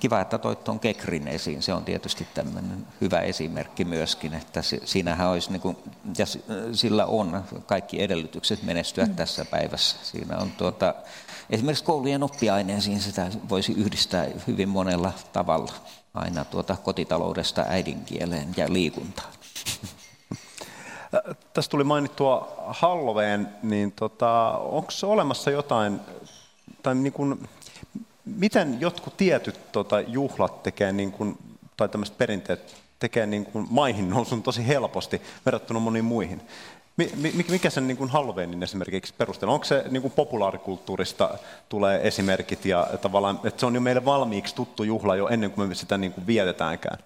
S4: Kiva, että toit tuon Kekrin esiin. Se on tietysti tämmöinen hyvä esimerkki myöskin, että siinähän olisi, niin kuin, ja sillä on kaikki edellytykset menestyä mm. tässä päivässä. Siinä on tuota, esimerkiksi koulujen oppiaineisiin sitä voisi yhdistää hyvin monella tavalla, aina tuota kotitaloudesta äidinkieleen ja liikuntaan.
S2: Tässä tuli mainittua Halloween, niin tota, onko olemassa jotain, tai niin kuin, miten jotkut tietyt tota, juhlat tekee, niin kuin, tai tämmöiset perinteet tekee niin kuin maihin nousun tosi helposti verrattuna moniin muihin? Mikä sen niin kuin Halloweenin esimerkiksi perustelu? Onko se niin kuin populaarikulttuurista tulee esimerkit ja tavallaan, että se on jo meille valmiiksi tuttu juhla jo ennen kuin me sitä niin kuin vietetäänkään?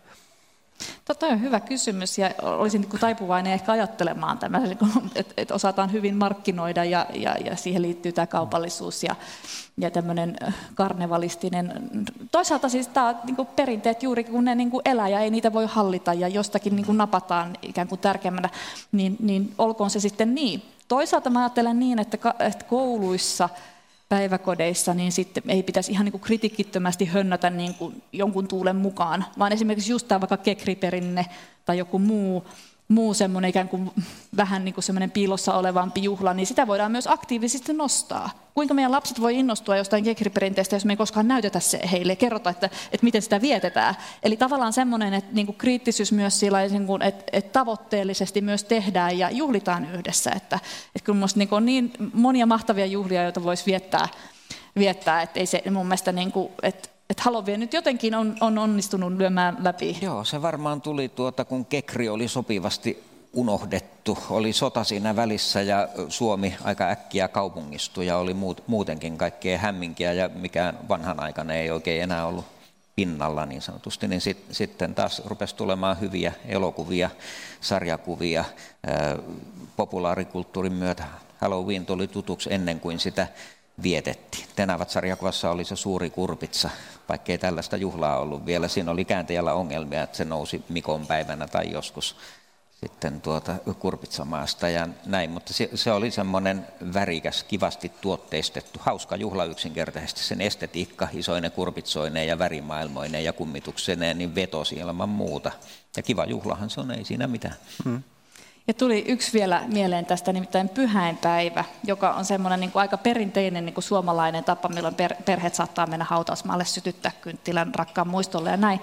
S3: Tota on hyvä kysymys ja olisin niin taipuvainen ehkä ajattelemaan tämä, että, että osataan hyvin markkinoida ja, ja, ja siihen liittyy tämä kaupallisuus ja, ja tämmöinen karnevalistinen. Toisaalta siis tämä niin perinteet juuri kun ne niin elää ja ei niitä voi hallita ja jostakin niin napataan ikään kuin tärkeämmänä, niin, niin olkoon se sitten niin. Toisaalta mä ajattelen niin, että, että kouluissa – päiväkodeissa, niin sitten ei pitäisi ihan niin kuin kritikittömästi hönnätä niin kuin jonkun tuulen mukaan, vaan esimerkiksi just tämä vaikka kekriperinne tai joku muu muu semmoinen ikään kuin vähän niin kuin semmoinen piilossa olevampi juhla, niin sitä voidaan myös aktiivisesti nostaa. Kuinka meidän lapset voi innostua jostain kekriperinteestä, jos me ei koskaan näytetä se heille ja kerrota, että, että miten sitä vietetään. Eli tavallaan semmoinen että niin kuin kriittisyys myös sillä, niin kuin, että, että tavoitteellisesti myös tehdään ja juhlitaan yhdessä. Että, että kyllä niin on niin monia mahtavia juhlia, joita voisi viettää, viettää että ei se mun mielestä, niin kuin, että että Halloween nyt jotenkin on, on onnistunut lyömään läpi.
S4: Joo, se varmaan tuli tuota, kun Kekri oli sopivasti unohdettu. Oli sota siinä välissä ja Suomi aika äkkiä kaupungistui ja oli muut, muutenkin kaikkea hämminkiä ja mikään vanhan aikana ei oikein enää ollut pinnalla niin sanotusti, niin sit, sitten taas rupesi tulemaan hyviä elokuvia, sarjakuvia, ää, populaarikulttuurin myötä. Halloween tuli tutuksi ennen kuin sitä vietettiin. Tenavat sarjakuvassa oli se suuri kurpitsa, vaikkei tällaista juhlaa ollut vielä. Siinä oli kääntäjällä ongelmia, että se nousi Mikon päivänä tai joskus sitten tuota kurpitsamaasta ja näin, mutta se, se oli semmoinen värikäs, kivasti tuotteistettu, hauska juhla yksinkertaisesti. Sen estetiikka, isoinen kurpitsoineen ja värimaailmoineen ja kummitukseneen, niin vetosi ilman muuta. Ja kiva juhlahan se on, ei siinä mitään. Hmm.
S3: Ja tuli yksi vielä mieleen tästä, nimittäin pyhäinpäivä, joka on semmoinen niin kuin aika perinteinen niin kuin suomalainen tapa, milloin per, perheet saattaa mennä hautausmaalle sytyttää kynttilän rakkaan muistolle ja näin.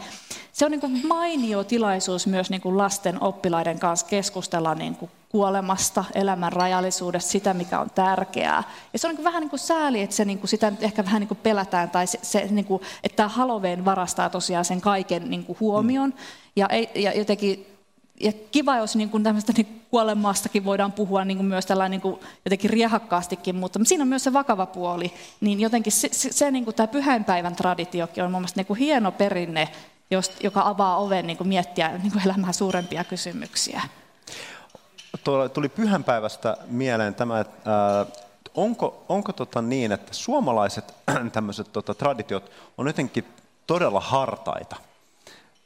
S3: Se on niin kuin mainio tilaisuus myös niin kuin lasten oppilaiden kanssa keskustella niin kuin kuolemasta, elämän rajallisuudesta, sitä mikä on tärkeää. Ja se on niin kuin vähän niin kuin sääli, että se, niin kuin sitä ehkä vähän niin kuin pelätään, tai se, se, niin kuin, että tämä Halloween varastaa tosiaan sen kaiken niin kuin huomion. Ja, ja jotenkin ja kiva, jos niin kuin tämmöistä niin kuolemaastakin voidaan puhua niin kuin myös tällainen niin kuin jotenkin riehakkaastikin, mutta siinä on myös se vakava puoli. Niin jotenkin se, se, se niin kuin tämä pyhäinpäivän traditiokin on mun mielestä niin hieno perinne, joka avaa oven niin kuin miettiä niin kuin elämää suurempia kysymyksiä.
S2: Tuli pyhänpäivästä mieleen tämä, että äh, onko, onko tota niin, että suomalaiset tämmöiset tota, traditiot on jotenkin todella hartaita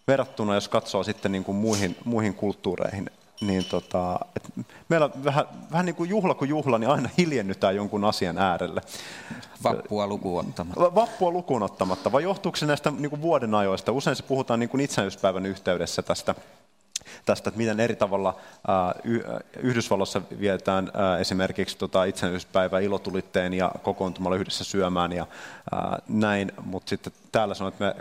S2: verrattuna, jos katsoo sitten niin kuin muihin, muihin kulttuureihin, niin tota, et meillä vähän, vähän niin kuin juhla kuin juhla, niin aina hiljennytään jonkun asian äärelle.
S4: Vappua lukuun ottamatta.
S2: Vappua lukuun ottamatta, vai johtuuko se näistä niin kuin vuoden ajoista? Usein se puhutaan niin kuin itsenäisyyspäivän yhteydessä tästä tästä, että miten eri tavalla Yhdysvalloissa vietetään esimerkiksi tota itsenäisyyspäivä ilotulitteen ja kokoontumalla yhdessä syömään ja näin, mutta sitten täällä sanoo, että me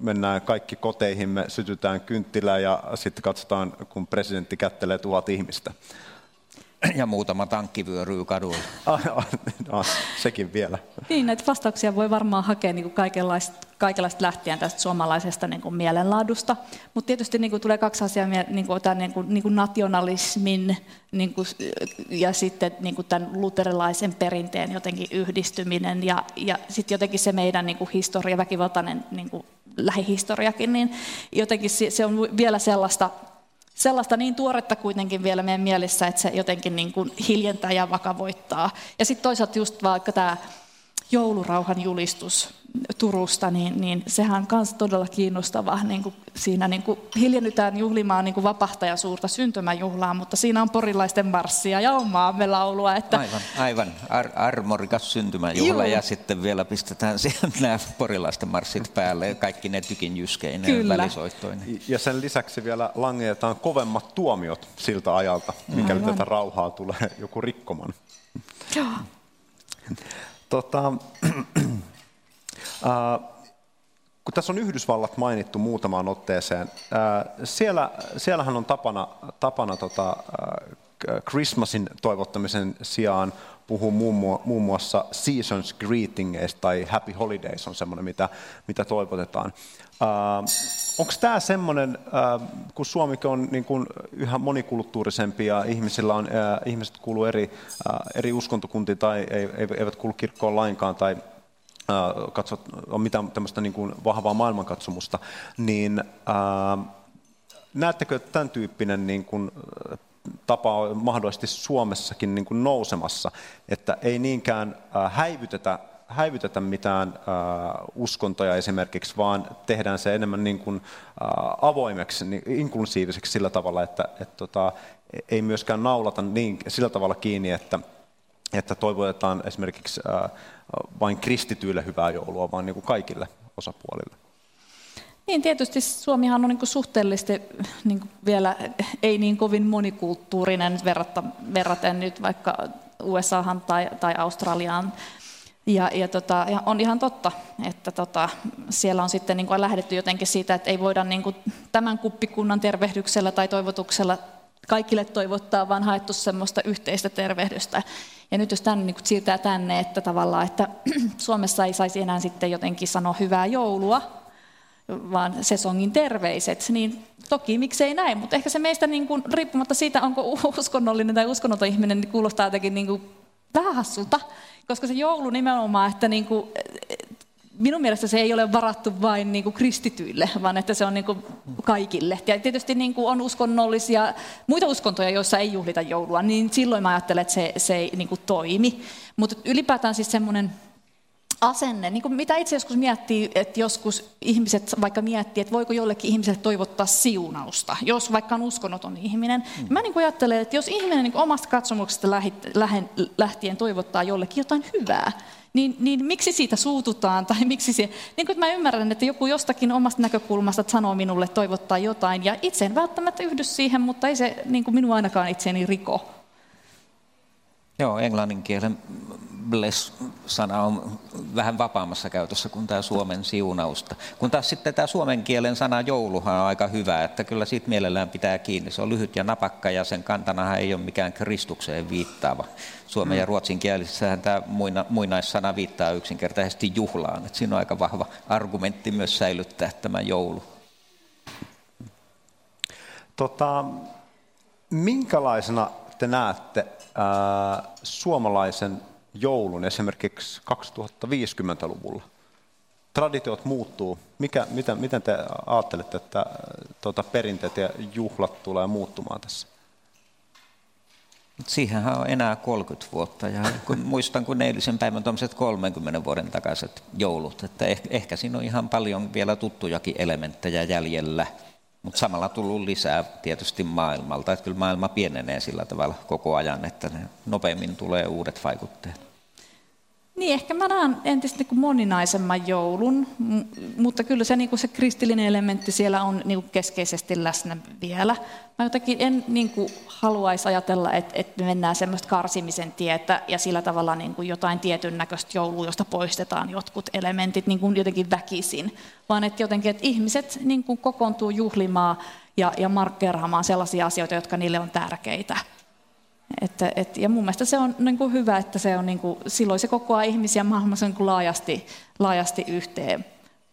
S2: mennään kaikki koteihin, me sytytään kynttilää ja sitten katsotaan, kun presidentti kättelee tuhat ihmistä.
S4: Ja muutama tankki vyöryy kadulla.
S2: Ah, ah, sekin vielä.
S3: Niin, näitä vastauksia voi varmaan hakea niin kuin kaikenlaista, kaikenlaista lähtien tästä suomalaisesta niin kuin mielenlaadusta. Mutta tietysti niin kuin tulee kaksi asiaa, niin kuin tämän niin kuin, niin kuin nationalismin niin kuin, ja sitten niin kuin tämän luterilaisen perinteen jotenkin yhdistyminen ja, ja sitten jotenkin se meidän niin kuin historia, väkivaltainen niin kuin lähihistoriakin, niin jotenkin se on vielä sellaista sellaista niin tuoretta kuitenkin vielä meidän mielissä, että se jotenkin niin kuin hiljentää ja vakavoittaa. Ja sitten toisaalta just vaikka tämä joulurauhan julistus Turusta, niin, niin sehän on myös todella kiinnostava. Niin kuin siinä niin kuin hiljennytään juhlimaan niin kuin vapahtaja suurta syntymäjuhlaa, mutta siinä on porilaisten marssia ja on maamme laulua. Että...
S4: Aivan, aivan. Ar- armorikas syntymäjuhla Juu. ja sitten vielä pistetään siihen nämä porilaisten marssit päälle ja kaikki ne tykin jyskeineen välisoittoineen.
S2: Ja sen lisäksi vielä langetetaan kovemmat tuomiot siltä ajalta, mikäli aivan. tätä rauhaa tulee joku rikkoman. Joo. Tota, äh, kun tässä on Yhdysvallat mainittu muutamaan otteeseen, äh, siellä, siellähän on tapana, tapana tota, äh, Christmasin toivottamisen sijaan puhuu muun muassa Seasons Greetingeista tai Happy Holidays on semmoinen, mitä, mitä toivotetaan. Äh, Onko tämä semmoinen, äh, kun Suomi on niin kuin yhä monikulttuurisempi ja ihmisillä on, äh, ihmiset kuuluu eri, äh, eri uskontokuntiin tai eivät kuulu kirkkoon lainkaan tai katsot, on mitään tämmöistä niin vahvaa maailmankatsomusta, niin näettekö, että tämän tyyppinen niin kuin, tapa on mahdollisesti Suomessakin niin kuin nousemassa, että ei niinkään häivytetä häivytetä mitään äh, uskontoja esimerkiksi, vaan tehdään se enemmän niin kuin, äh, avoimeksi, niin inklusiiviseksi sillä tavalla, että et, tota, ei myöskään naulata niin, sillä tavalla kiinni, että, että toivotetaan esimerkiksi äh, vain kristityille hyvää joulua, vaan niin kuin kaikille osapuolille.
S3: Niin, tietysti Suomihan on niin kuin suhteellisesti niin kuin vielä ei niin kovin monikulttuurinen verraten nyt vaikka USAhan tai, tai Australiaan. Ja, ja, tota, ja on ihan totta, että tota, siellä on sitten niin kuin lähdetty jotenkin siitä, että ei voida niin kuin tämän kuppikunnan tervehdyksellä tai toivotuksella kaikille toivottaa, vaan haettu semmoista yhteistä tervehdystä. Ja nyt jos tänne niin siirtää tänne, että tavallaan, että Suomessa ei saisi enää sitten jotenkin sanoa hyvää joulua, vaan sesongin terveiset, niin toki miksei näin, mutta ehkä se meistä niin kuin, riippumatta siitä, onko uskonnollinen tai uskonnoton ihminen, niin kuulostaa jotenkin niin kuin vähän hassulta, koska se joulu nimenomaan, että niin kuin, minun mielestä se ei ole varattu vain niin kuin kristityille, vaan että se on niin kuin kaikille. Ja tietysti niin kuin on uskonnollisia, muita uskontoja, joissa ei juhlita joulua, niin silloin mä ajattelen, että se, se ei niin kuin toimi. Mutta ylipäätään siis semmoinen asenne, niin kuin mitä itse joskus miettii, että joskus ihmiset vaikka miettii, että voiko jollekin ihmiselle toivottaa siunausta, jos vaikka on uskonnoton ihminen. Mm. Mä niin kuin ajattelen, että jos ihminen niin omasta katsomuksesta lähtien toivottaa jollekin jotain hyvää, niin, niin miksi siitä suututaan, tai miksi se, niin kuin mä ymmärrän, että joku jostakin omasta näkökulmasta sanoo minulle toivottaa jotain, ja itse en välttämättä yhdy siihen, mutta ei se niin kuin minua ainakaan itseeni riko.
S4: Joo, englannin kielen bless-sana on vähän vapaammassa käytössä kuin tämä suomen siunausta. Kun taas sitten tämä suomen kielen sana jouluhan on aika hyvä, että kyllä siitä mielellään pitää kiinni. Se on lyhyt ja napakka ja sen kantanahan ei ole mikään Kristukseen viittaava. Suomen ja mm. ruotsin kielissähän tämä muina, muinaissana viittaa yksinkertaisesti juhlaan. Että siinä on aika vahva argumentti myös säilyttää tämä joulu.
S2: Tota, minkälaisena te näette ää, suomalaisen joulun esimerkiksi 2050-luvulla? Traditiot muuttuu. Mikä, mitä, miten te ajattelette, että tuota, perinteet ja juhlat tulee muuttumaan tässä?
S4: Siihenhän on enää 30 vuotta ja kun muistan kun eilisen päivän tuommoiset 30 vuoden takaiset joulut, että ehkä, ehkä siinä on ihan paljon vielä tuttujakin elementtejä jäljellä. Mutta samalla tullut lisää tietysti maailmalta, että kyllä maailma pienenee sillä tavalla koko ajan, että ne nopeammin tulee uudet vaikutteet.
S3: Niin, ehkä mä näen entistä niin kuin moninaisemman joulun, mutta kyllä se, niin kuin se kristillinen elementti siellä on niin kuin keskeisesti läsnä vielä. Mä jotenkin en niin kuin, haluaisi ajatella, että, että me mennään semmoista karsimisen tietä ja sillä tavalla niin kuin jotain tietyn näköistä joulua, josta poistetaan jotkut elementit niin kuin jotenkin väkisin, vaan että jotenkin, että ihmiset niin kuin kokoontuu juhlimaan ja, ja markkeeraamaan sellaisia asioita, jotka niille on tärkeitä. Että, et, ja mun mielestä se on niin kuin hyvä, että se on, niin kuin, silloin se kokoaa ihmisiä mahdollisimman niin laajasti, laajasti yhteen.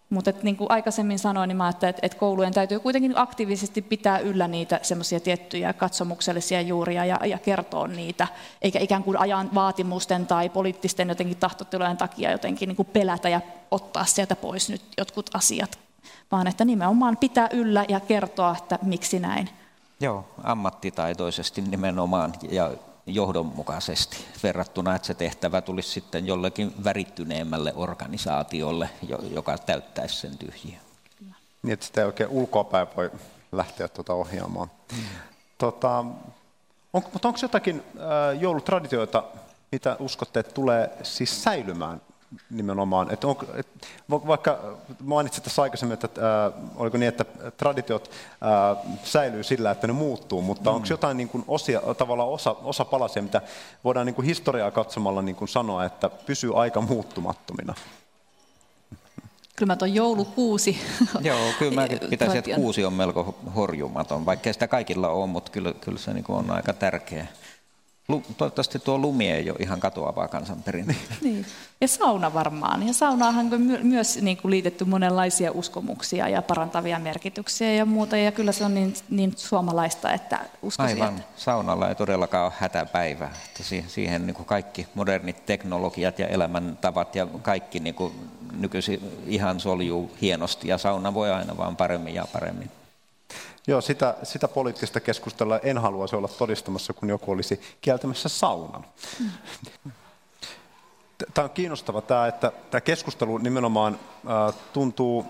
S3: Mutta niin kuin aikaisemmin sanoin, niin mä että, että koulujen täytyy kuitenkin aktiivisesti pitää yllä niitä semmoisia tiettyjä katsomuksellisia juuria ja, ja kertoa niitä, eikä ikään kuin ajan vaatimusten tai poliittisten jotenkin tahtotilojen takia jotenkin niin kuin pelätä ja ottaa sieltä pois nyt jotkut asiat, vaan että nimenomaan pitää yllä ja kertoa, että miksi näin.
S4: Joo, ammattitaitoisesti nimenomaan ja johdonmukaisesti verrattuna, että se tehtävä tulisi sitten jollekin värittyneemmälle organisaatiolle, joka täyttäisi sen tyhjiä.
S2: Niin, että sitä ei oikein ulkoapäin voi lähteä tuota ohjaamaan. Mm. Tota, on, mutta onko jotakin äh, joulutraditioita, mitä uskotte, että tulee siis säilymään nimenomaan. Että on, et, vaikka mainitsit tässä aikaisemmin, että äh, oliko niin, että traditiot äh, säilyy sillä, että ne muuttuu, mutta mm. onko jotain niin kuin osia, tavallaan osa, osa palasia, mitä voidaan niin kuin historiaa katsomalla niin kuin sanoa, että pysyy aika muuttumattomina?
S3: Kyllä mä tuon joulukuusi.
S4: Joo, kyllä mä pitäisin, että kuusi on melko horjumaton, vaikkei sitä kaikilla ole, mutta kyllä, kyllä se niin on aika tärkeä. Toivottavasti tuo lumi ei ole ihan katoavaa kansanperinne.
S3: Niin. Ja sauna varmaan. Ja saunaahan on my- myös niin kuin liitetty monenlaisia uskomuksia ja parantavia merkityksiä ja muuta. Ja kyllä se on niin, niin suomalaista, että uskoisin,
S4: Aivan. Että... Saunalla ei todellakaan ole hätäpäivä. Että siihen niin kuin kaikki modernit teknologiat ja elämäntavat ja kaikki niin kuin nykyisin ihan soljuu hienosti. Ja sauna voi aina vaan paremmin ja paremmin.
S2: Joo, sitä, sitä poliittista keskustelua en haluaisi olla todistamassa, kun joku olisi kieltämässä saunan. Tämä on kiinnostava tämä, että tämä keskustelu nimenomaan tuntuu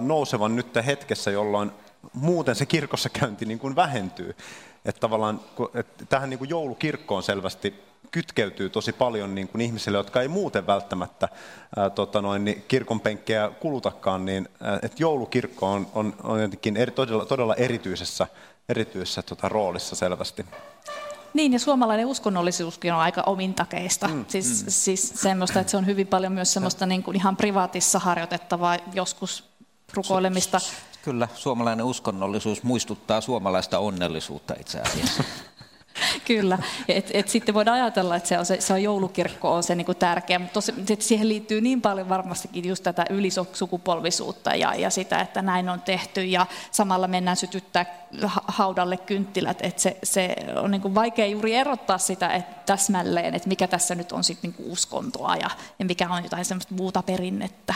S2: nousevan nyt hetkessä, jolloin muuten se kirkossa käynti niin kuin vähentyy. Että tavallaan, että tähän niin kuin joulukirkkoon selvästi kytkeytyy tosi paljon niin kuin ihmisille, jotka ei muuten välttämättä ää, tota noin, niin kirkon penkkejä kulutakaan, niin ää, että joulukirkko on, on, on jotenkin eri, todella, todella erityisessä, erityisessä tota, roolissa selvästi.
S3: Niin, ja suomalainen uskonnollisuuskin on aika omintakeista. Mm, siis, mm. siis semmoista, että se on hyvin paljon myös semmoista niin kuin ihan privaatissa harjoitettavaa joskus rukoilemista.
S4: Kyllä, suomalainen uskonnollisuus muistuttaa suomalaista onnellisuutta itse asiassa.
S3: Kyllä, et, et sitten voidaan ajatella, että se, on se, se on joulukirkko on se niin tärkeä, mutta tosi, siihen liittyy niin paljon varmastikin just tätä ylisukupolvisuutta ja, ja sitä, että näin on tehty ja samalla mennään sytyttää haudalle kynttilät, että se, se on niin vaikea juuri erottaa sitä että täsmälleen, että mikä tässä nyt on sitten niin uskontoa ja, ja mikä on jotain semmoista muuta perinnettä.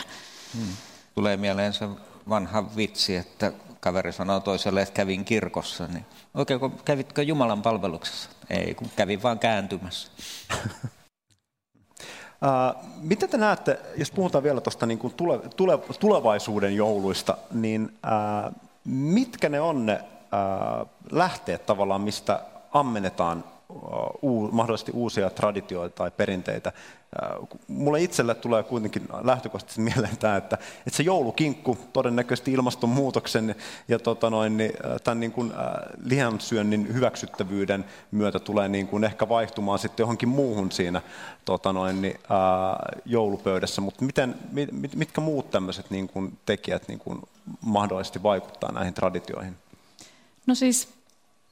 S4: Hmm. Tulee mieleen se vanha vitsi, että kaveri sanoo toiselle, että kävin kirkossa, niin oikein kun kävitkö Jumalan palveluksessa? Ei, kun kävin vaan kääntymässä.
S2: Uh, mitä te näette, jos puhutaan vielä tuosta niin tule, tule, tulevaisuuden jouluista, niin uh, mitkä ne on ne uh, lähteet tavallaan, mistä ammennetaan uu, mahdollisesti uusia traditioita tai perinteitä. Mulle itselle tulee kuitenkin lähtökohtaisesti mieleen tämä, että, että se joulukinkku todennäköisesti ilmastonmuutoksen ja tota noin, niin, tämän niin kuin, lihansyönnin hyväksyttävyyden myötä tulee niin kuin ehkä vaihtumaan sitten johonkin muuhun siinä tota noin, niin, joulupöydässä. Mutta miten, mit, mitkä muut tämmöiset niin kuin tekijät niin kuin mahdollisesti vaikuttaa näihin traditioihin?
S3: No siis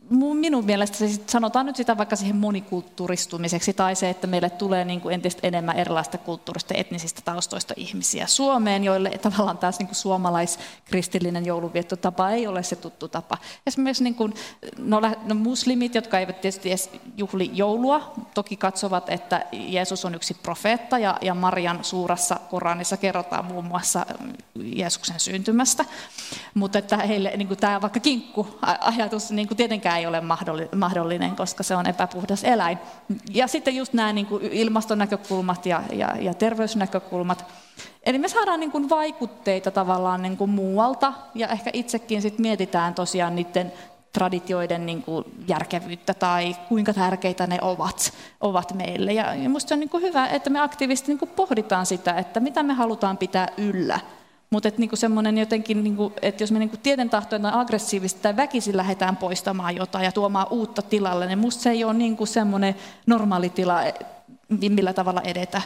S3: minun mielestä se sanotaan nyt sitä vaikka siihen monikulttuuristumiseksi tai se, että meille tulee niin kuin entistä enemmän erilaista kulttuurista etnisistä taustoista ihmisiä Suomeen, joille tavallaan taas niin kuin suomalaiskristillinen jouluviettotapa ei ole se tuttu tapa. Esimerkiksi niin kuin, no, no, muslimit, jotka eivät tietysti edes juhli joulua, toki katsovat, että Jeesus on yksi profeetta ja, ja Marian suurassa Koranissa kerrotaan muun muassa Jeesuksen syntymästä, mutta että heille niin kuin tämä vaikka kinkku-ajatus niin kuin tietenkään mikään ei ole mahdollinen, koska se on epäpuhdas eläin. Ja sitten just nämä niin kuin ilmastonäkökulmat ja, ja, ja terveysnäkökulmat. Eli me saadaan niin kuin vaikutteita tavallaan niin kuin muualta, ja ehkä itsekin sit mietitään tosiaan niiden traditioiden niin kuin järkevyyttä tai kuinka tärkeitä ne ovat, ovat meille. Ja minusta on niin kuin hyvä, että me aktiivisesti niin kuin pohditaan sitä, että mitä me halutaan pitää yllä mutta että niinku semmoinen jotenkin, niinku, että jos me niinku tieten tahtoen tai aggressiivisesti tai väkisin lähdetään poistamaan jotain ja tuomaan uutta tilalle, niin musta se ei ole niinku semmoinen normaali tila, millä tavalla edetä.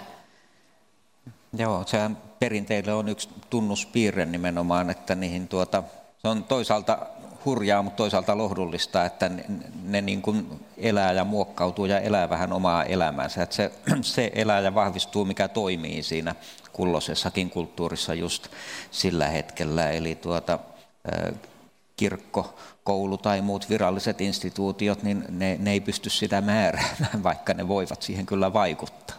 S4: Joo, sehän perinteille on yksi tunnuspiirre nimenomaan, että niihin tuota, se on toisaalta hurjaa, mutta toisaalta lohdullista, että ne, ne niin kuin elää ja muokkautuu ja elää vähän omaa elämäänsä. Että se, se elää ja vahvistuu, mikä toimii siinä kulloisessakin kulttuurissa just sillä hetkellä. Eli tuota, kirkko, koulu tai muut viralliset instituutiot, niin ne, ne ei pysty sitä määräämään, vaikka ne voivat siihen kyllä vaikuttaa.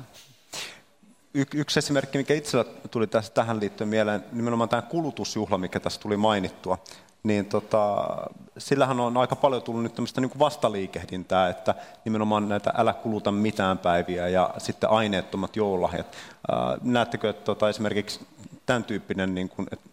S2: Y- yksi esimerkki, mikä itsellä tuli tässä tähän liittyen mieleen, nimenomaan tämä kulutusjuhla, mikä tässä tuli mainittua. Niin tota, sillähän on aika paljon tullut nyt tämmöistä niin vastaliikehdintää, että nimenomaan näitä älä kuluta mitään päiviä ja sitten aineettomat joululahjat. Näettekö, että tota, esimerkiksi tämän tyyppinen niin kuin, että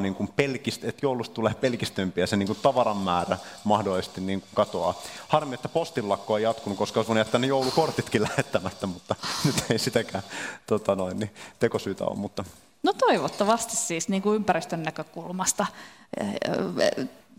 S2: niin kuin pelkist, että joulusta tulee pelkistympi ja se niin kuin tavaran määrä mahdollisesti niin kuin katoaa. Harmi, että postilakko on jatkunut, koska olisi voinut jättää ne joulukortitkin lähettämättä, mutta nyt ei sitäkään tota noin, niin tekosyytä ole. Mutta...
S3: No toivottavasti siis niin kuin ympäristön näkökulmasta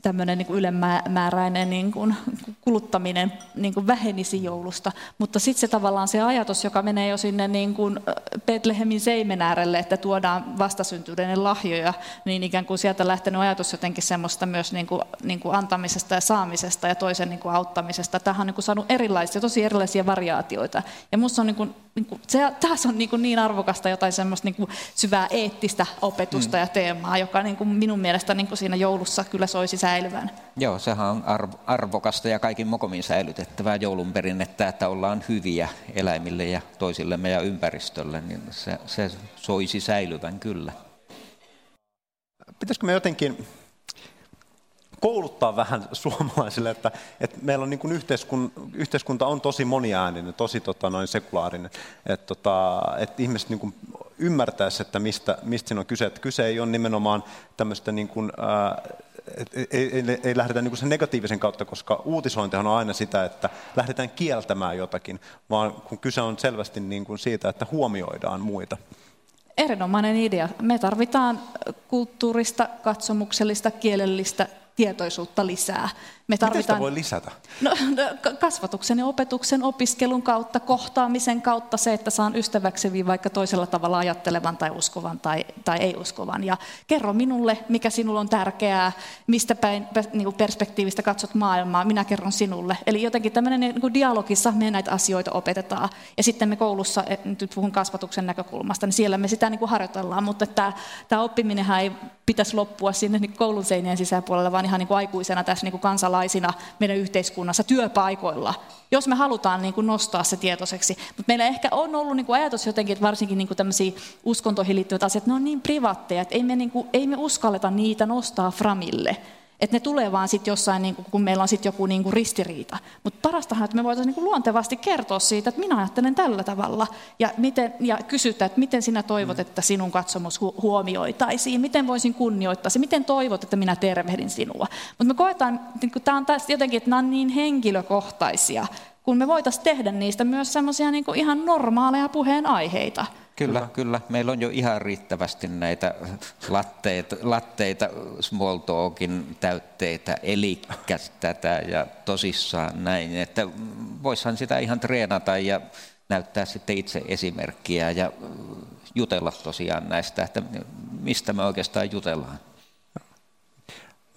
S3: tämmöinen niin ylemmääräinen niin kuin kuluttaminen niin kuin vähenisi joulusta, mutta sitten se tavallaan se ajatus, joka menee jo sinne niin kuin Betlehemin seimen äärelle, että tuodaan vastasyntyneiden lahjoja, niin ikään kuin sieltä lähtenyt ajatus jotenkin semmoista myös niin kuin, niin kuin antamisesta ja saamisesta ja toisen niin kuin auttamisesta. Tähän on niin kuin saanut erilaisia, tosi erilaisia variaatioita. Ja minusta on niin kuin, niin kuin, se, taas on niin, kuin niin arvokasta jotain semmoista niin kuin syvää eettistä opetusta mm. ja teemaa, joka niin kuin minun mielestä niin kuin siinä joulussa kyllä soisi säilyvän.
S4: Joo, sehän on arvokasta ja kaikin mokomin säilytettävää joulun perinnettä, että ollaan hyviä eläimille ja toisillemme ja ympäristölle, niin se, se soisi säilyvän kyllä.
S2: Pitäisikö me jotenkin kouluttaa vähän suomalaisille, että, että meillä on niin kuin yhteiskun, yhteiskunta on tosi moniääninen, tosi tota, noin sekulaarinen, että, tota, että ihmiset niin kuin ymmärtäisi, että mistä, mistä siinä on kyse. Että kyse ei ole nimenomaan tämmöistä niin kuin, ää, ei, ei, ei lähdetä niin sen negatiivisen kautta, koska uutisointihan on aina sitä, että lähdetään kieltämään jotakin, vaan kun kyse on selvästi niin kuin siitä, että huomioidaan muita.
S3: Erinomainen idea. Me tarvitaan kulttuurista, katsomuksellista, kielellistä tietoisuutta lisää.
S2: Me tarvitaan... Miten sitä voi lisätä?
S3: No, no kasvatuksen ja opetuksen opiskelun kautta, kohtaamisen kautta se, että saan ystäväksi vaikka toisella tavalla ajattelevan tai uskovan tai, tai ei uskovan. Ja kerro minulle, mikä sinulle on tärkeää, mistä päin niin perspektiivistä katsot maailmaa, minä kerron sinulle. Eli jotenkin tämmöinen niin dialogissa me näitä asioita opetetaan. Ja sitten me koulussa, nyt puhun kasvatuksen näkökulmasta, niin siellä me sitä niin kuin harjoitellaan, mutta tämä, tämä oppiminenhän ei pitäisi loppua sinne niin koulun seinien sisäpuolelle, vaan ihan niin kuin aikuisena tässä niin kuin kansalaisina meidän yhteiskunnassa, työpaikoilla, jos me halutaan niin kuin nostaa se tietoiseksi. Mutta meillä ehkä on ollut niin kuin ajatus jotenkin, että varsinkin niin kuin tämmöisiä uskontoihin liittyvät asiat, ne on niin privaatteja, että ei me, niin kuin, ei me uskalleta niitä nostaa framille. Että ne tulee vaan sitten jossain, niin kun meillä on sitten joku niin kuin ristiriita. Mutta parastahan, että me voitaisiin niin luontevasti kertoa siitä, että minä ajattelen tällä tavalla. Ja, miten, ja kysytä, että miten sinä toivot, että sinun katsomus huomioitaisiin. Miten voisin kunnioittaa se. Miten toivot, että minä tervehdin sinua. Mutta me koetaan, että tämä on taas jotenkin, että nämä on niin henkilökohtaisia kun me voitaisiin tehdä niistä myös semmoisia niin ihan normaaleja puheenaiheita.
S4: Kyllä, kyllä, kyllä. Meillä on jo ihan riittävästi näitä latteita, latteita small talkin täytteitä, eli tätä ja tosissaan näin. Että voisihan sitä ihan treenata ja näyttää sitten itse esimerkkiä ja jutella tosiaan näistä, että mistä me oikeastaan jutellaan.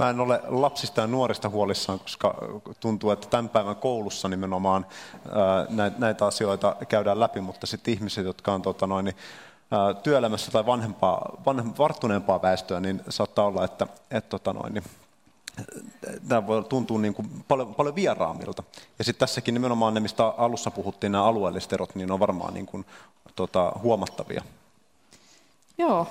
S2: Mä en ole lapsista ja nuorista huolissaan, koska tuntuu, että tämän päivän koulussa nimenomaan näitä asioita käydään läpi, mutta sitten ihmiset, jotka on tota noin, niin, työelämässä tai vanhempaa, vanhem, varttuneempaa väestöä, niin saattaa olla, että et, tota noin, niin, tämä voi tuntua niin kuin paljon, paljon vieraamilta. Ja sitten tässäkin nimenomaan ne, mistä alussa puhuttiin, nämä alueelliset erot, niin on varmaan niin kuin, tota, huomattavia.
S3: Joo,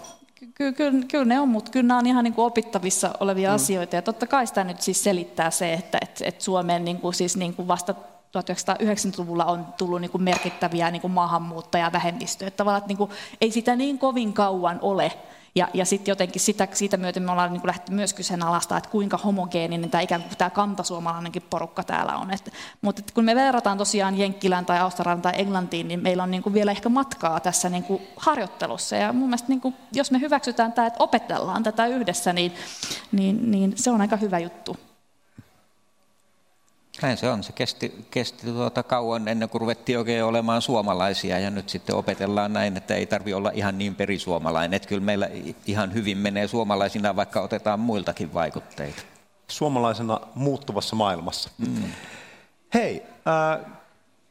S3: Kyllä, kyllä, kyllä ne on, mutta kyllä nämä on ihan niin kuin opittavissa olevia mm. asioita. Ja totta kai sitä nyt siis selittää se, että, että, että Suomeen niin kuin siis niin kuin vasta 1990-luvulla on tullut niin kuin merkittäviä niin kuin maahanmuuttajavähemmistöjä. Tavallaan, että niin kuin, ei sitä niin kovin kauan ole, ja, ja sitten jotenkin sitä, siitä myöten me ollaan niin lähdetty myös kyseenalaistaa, että kuinka homogeeninen tämä ikään kuin tämä kantasuomalainenkin porukka täällä on. Et, mutta et kun me verrataan tosiaan Jenkkilään tai Australiaan tai Englantiin, niin meillä on niin kuin vielä ehkä matkaa tässä niin kuin harjoittelussa. Ja mun mielestä niin kuin, jos me hyväksytään tämä, että opetellaan tätä yhdessä, niin, niin, niin se on aika hyvä juttu.
S4: Näin se on. Se kesti, kesti tuota kauan ennen kuin ruvettiin oikein olemaan suomalaisia ja nyt sitten opetellaan näin, että ei tarvi olla ihan niin perisuomalainen. Että kyllä meillä ihan hyvin menee suomalaisina, vaikka otetaan muiltakin vaikutteita.
S2: Suomalaisena muuttuvassa maailmassa. Mm. Hei, äh,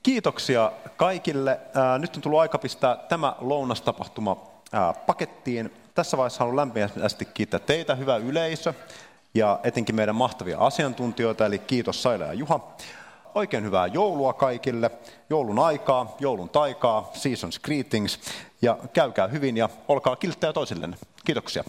S2: kiitoksia kaikille. Äh, nyt on tullut aika pistää tämä lounastapahtuma äh, pakettiin. Tässä vaiheessa haluan lämpimästi kiittää teitä, hyvä yleisö ja etenkin meidän mahtavia asiantuntijoita, eli kiitos Saila ja Juha. Oikein hyvää joulua kaikille, joulun aikaa, joulun taikaa, seasons greetings, ja käykää hyvin ja olkaa kilttejä toisillenne. Kiitoksia.